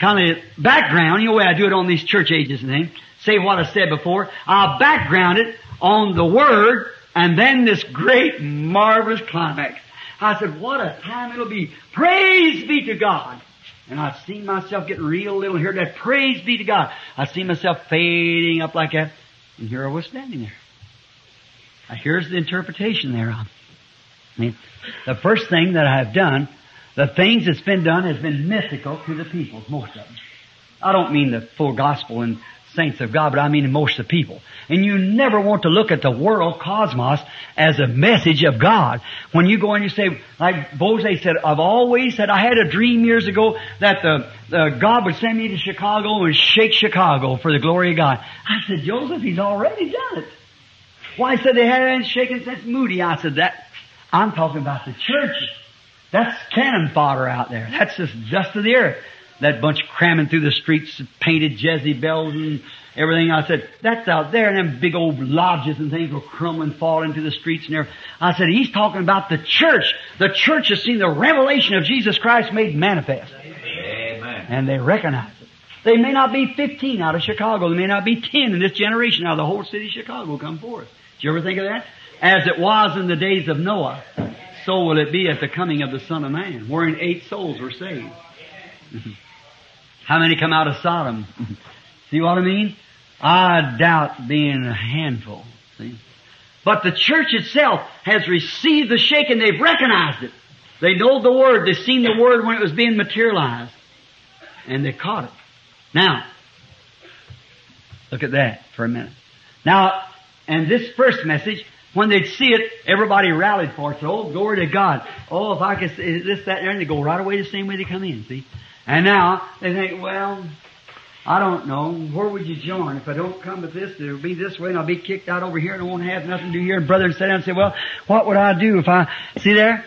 kind of background, you know the way I do it on these church ages and things. Say what I said before. I'll background it on the Word and then this great, marvelous climax. I said, what a time it'll be. Praise be to God. And I seen myself getting real little here. That praise be to God. I see myself fading up like that. And here I was standing there. Now here's the interpretation thereof. I mean, the first thing that I have done, the things that's been done has been mythical to the people, most of them. I don't mean the full gospel and saints of God, but I mean most of the people. And you never want to look at the world cosmos as a message of God. When you go and you say, like Boze said, I've always said, I had a dream years ago that the, the God would send me to Chicago and shake Chicago for the glory of God. I said, Joseph, He's already done it. Why, he said they hadn't shaken since Moody. I said, that, I'm talking about the church. That's cannon fodder out there. That's just dust of the earth. That bunch cramming through the streets, painted Jezebels and everything. I said, that's out there, and them big old lodges and things will crumble and fall into the streets and everything. I said, he's talking about the church. The church has seen the revelation of Jesus Christ made manifest. Amen. And they recognize it. They may not be 15 out of Chicago. They may not be 10 in this generation out of the whole city of Chicago come forth. Did you ever think of that? As it was in the days of Noah, so will it be at the coming of the Son of Man, wherein eight souls were saved. How many come out of Sodom? See what I mean? I doubt being a handful. See? But the church itself has received the shaking. They've recognized it. They know the Word. They've seen the Word when it was being materialized. And they caught it. Now, look at that for a minute. Now, and this first message, when they'd see it, everybody rallied for it. So, oh, glory to God. Oh, if I could see this, that, and they go right away the same way they come in, see? And now, they think, well, I don't know. Where would you join? If I don't come with this, it'll be this way and I'll be kicked out over here and I won't have nothing to do here. And brother sit down and say, well, what would I do if I, see there?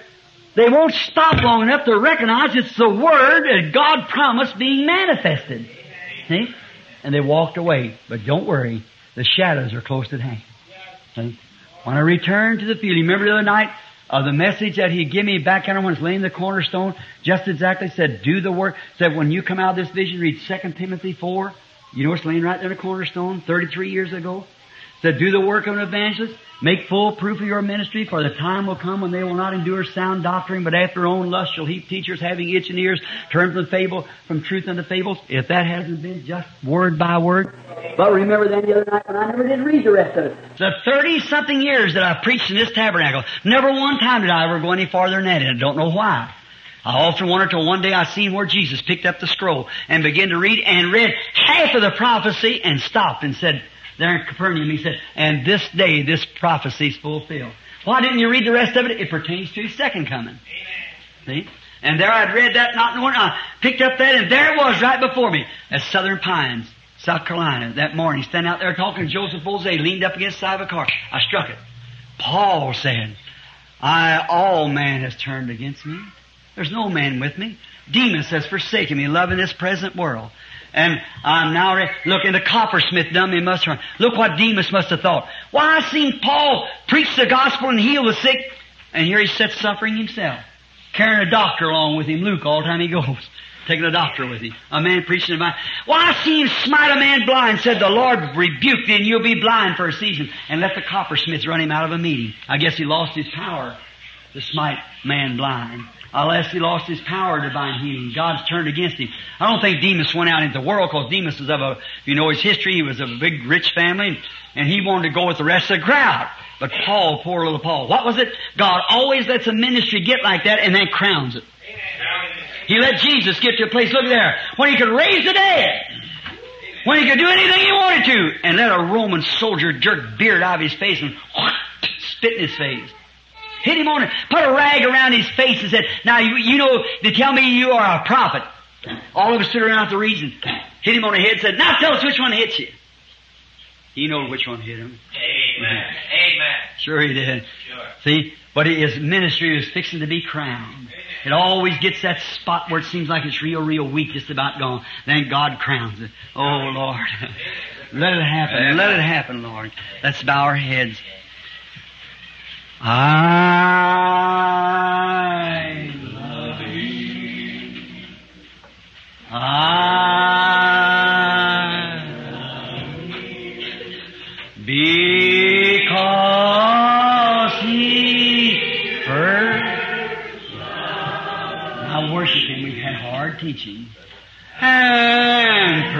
They won't stop long enough to recognize it's the Word that God promised being manifested. See? And they walked away. But don't worry, the shadows are close at hand. See? When I return to the field, you remember the other night of the message that he gave me back when I was laying the cornerstone? Just exactly said, do the work. Said, when you come out of this vision, read 2 Timothy 4. You know it's laying right there in the cornerstone, 33 years ago. Said, do the work of an evangelist. Make full proof of your ministry, for the time will come when they will not endure sound doctrine, but after their own lust shall heap teachers having itching ears, turn from fable, from truth unto fables. If that hasn't been just word by word. But remember then the other night when I never did read the rest of it. The thirty something years that I've preached in this tabernacle, never one time did I ever go any farther than that, and I don't know why. I often wondered till one day I seen where Jesus picked up the scroll and began to read and read half of the prophecy and stopped and said, there in Capernaum, he said, and this day this prophecy is fulfilled. Why didn't you read the rest of it? It pertains to his second coming. See? And there I'd read that not knowing, I picked up that and there it was right before me at Southern Pines, South Carolina, that morning, standing out there talking to Joseph Boze, leaned up against the side of a car. I struck it. Paul said, I, all man has turned against me. There's no man with me. Demas has forsaken me, loving this present world. And I'm now re- looking, the coppersmith me must run. Look what Demas must have thought. Why, I seen Paul preach the gospel and heal the sick, and here he sits suffering himself. Carrying a doctor along with him, Luke, all the time he goes. Taking a doctor with him. A man preaching my, why, I seen him smite a man blind, said the Lord rebuke thee and you'll be blind for a season, and let the coppersmiths run him out of a meeting. I guess he lost his power to smite man blind. Unless he lost his power of divine healing. God's turned against him. I don't think Demas went out into the world because Demas was of a, you know his history, he was of a big rich family and he wanted to go with the rest of the crowd. But Paul, poor little Paul, what was it? God always lets a ministry get like that and then crowns it. He let Jesus get to a place, look there, when he could raise the dead. When he could do anything he wanted to. And let a Roman soldier jerk beard out of his face and spit in his face hit him on it, put a rag around his face and said, now you, you know, they tell me you are a prophet. All of us stood around the reason. Hit him on the head and said, now tell us which one hit you. He knows which one hit him. Amen. Amen. Sure he did. Sure. See? But his ministry is fixing to be crowned. It always gets that spot where it seems like it's real, real weak, just about gone. Then God crowns it. Oh Lord. Let it happen. Let it happen, Lord. Let's bow our heads. I love you. I love. Because he first worship him. We've had hard teaching. And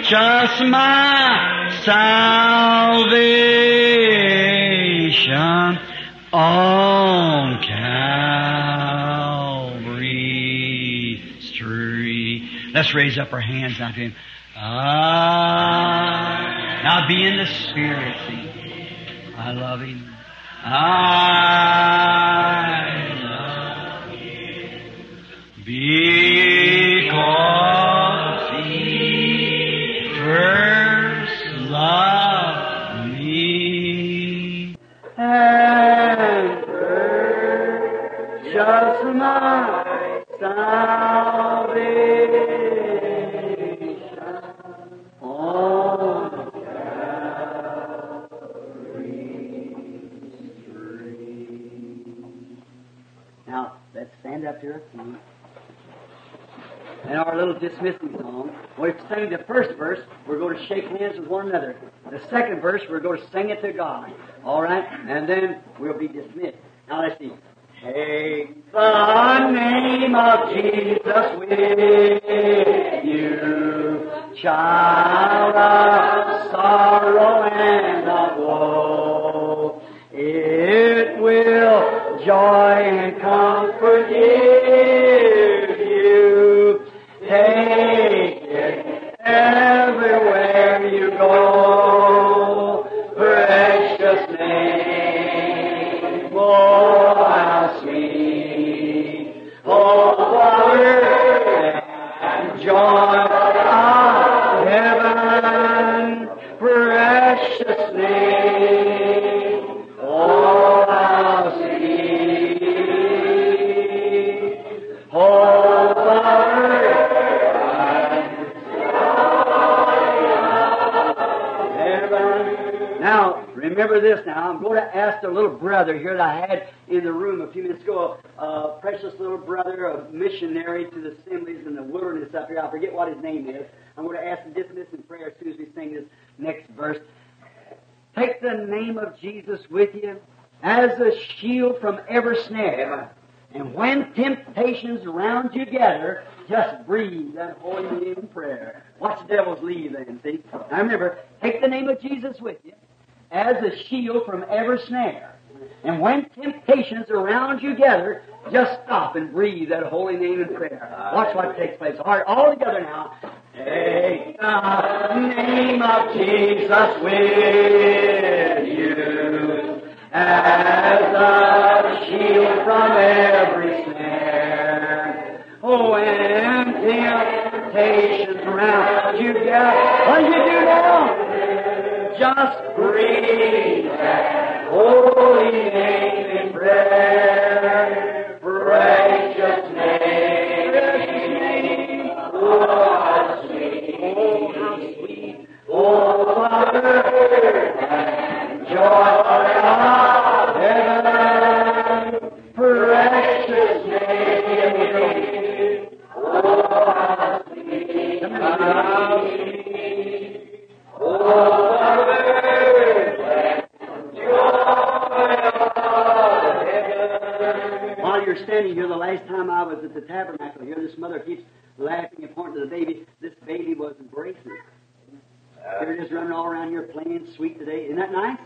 purchase my salvation on Calvary Street. Let's raise up our hands now to Him. Ah, now be in the Spirit. See, I love Him. I love Him because Now, let's stand up here. and our little dismissing song, we've the first verse. We're going to shake hands with one another. The second verse, we're going to sing it to God. All right? And then we'll be dismissed. Now, let's see. Take the name of Jesus with you, child of sorrow and of woe. It will joy and comfort give you. Take brother here that I had in the room a few minutes ago, a uh, precious little brother, a missionary to the assemblies in the wilderness up here. I forget what his name is. I'm going to ask him to dismiss in prayer as soon as we sing this next verse. Take the name of Jesus with you as a shield from every snare. And when temptations round you gather, just breathe that holy name in prayer. Watch the devil's leave then, see? Now remember, take the name of Jesus with you as a shield from every snare. And when temptations around you gather, just stop and breathe that holy name in prayer. Watch what takes place. All right, all together now. Take the name of Jesus with you as a shield from every snare. Oh, when temptations round you gather, what do you do now? Just breathe holy name in prayer. Precious name. Oh, sweet. Oh, how sweet. Oh, and joy of heaven. Precious name. Oh, sweet. How sweet. Oh, standing here, the last time I was at the tabernacle here, this mother keeps laughing and pointing to the baby. This baby was embracing. They're just running all around here playing sweet today. Isn't that nice?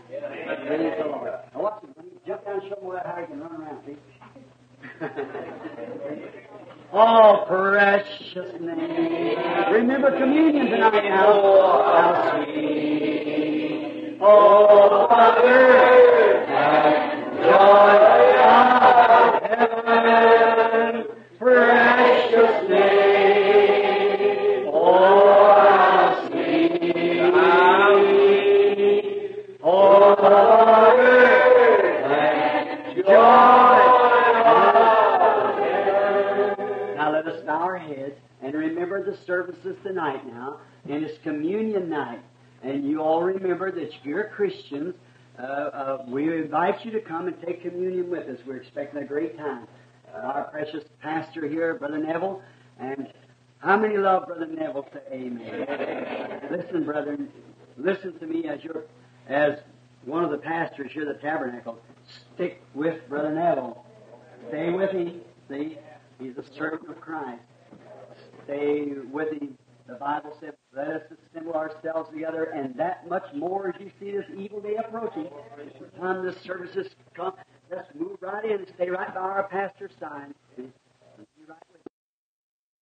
Praise the Lord. Now watch him. Jump down and show them how can run around, see? oh, precious name. Remember communion tonight now. How sweet. And remember the services tonight now, and it's communion night. And you all remember that if you're Christians, uh, uh, we invite you to come and take communion with us. We're expecting a great time. Uh, our precious pastor here, Brother Neville, and how many love Brother Neville? Say amen. listen, brethren, listen to me as your, as one of the pastors here at the tabernacle. Stick with Brother Neville. Stay with him. See, he's a servant of Christ. Stay with him. The Bible said, let us assemble ourselves together, and that much more as you see this evil day approaching. By the time the services come, let's move right in and stay right by our pastor's side.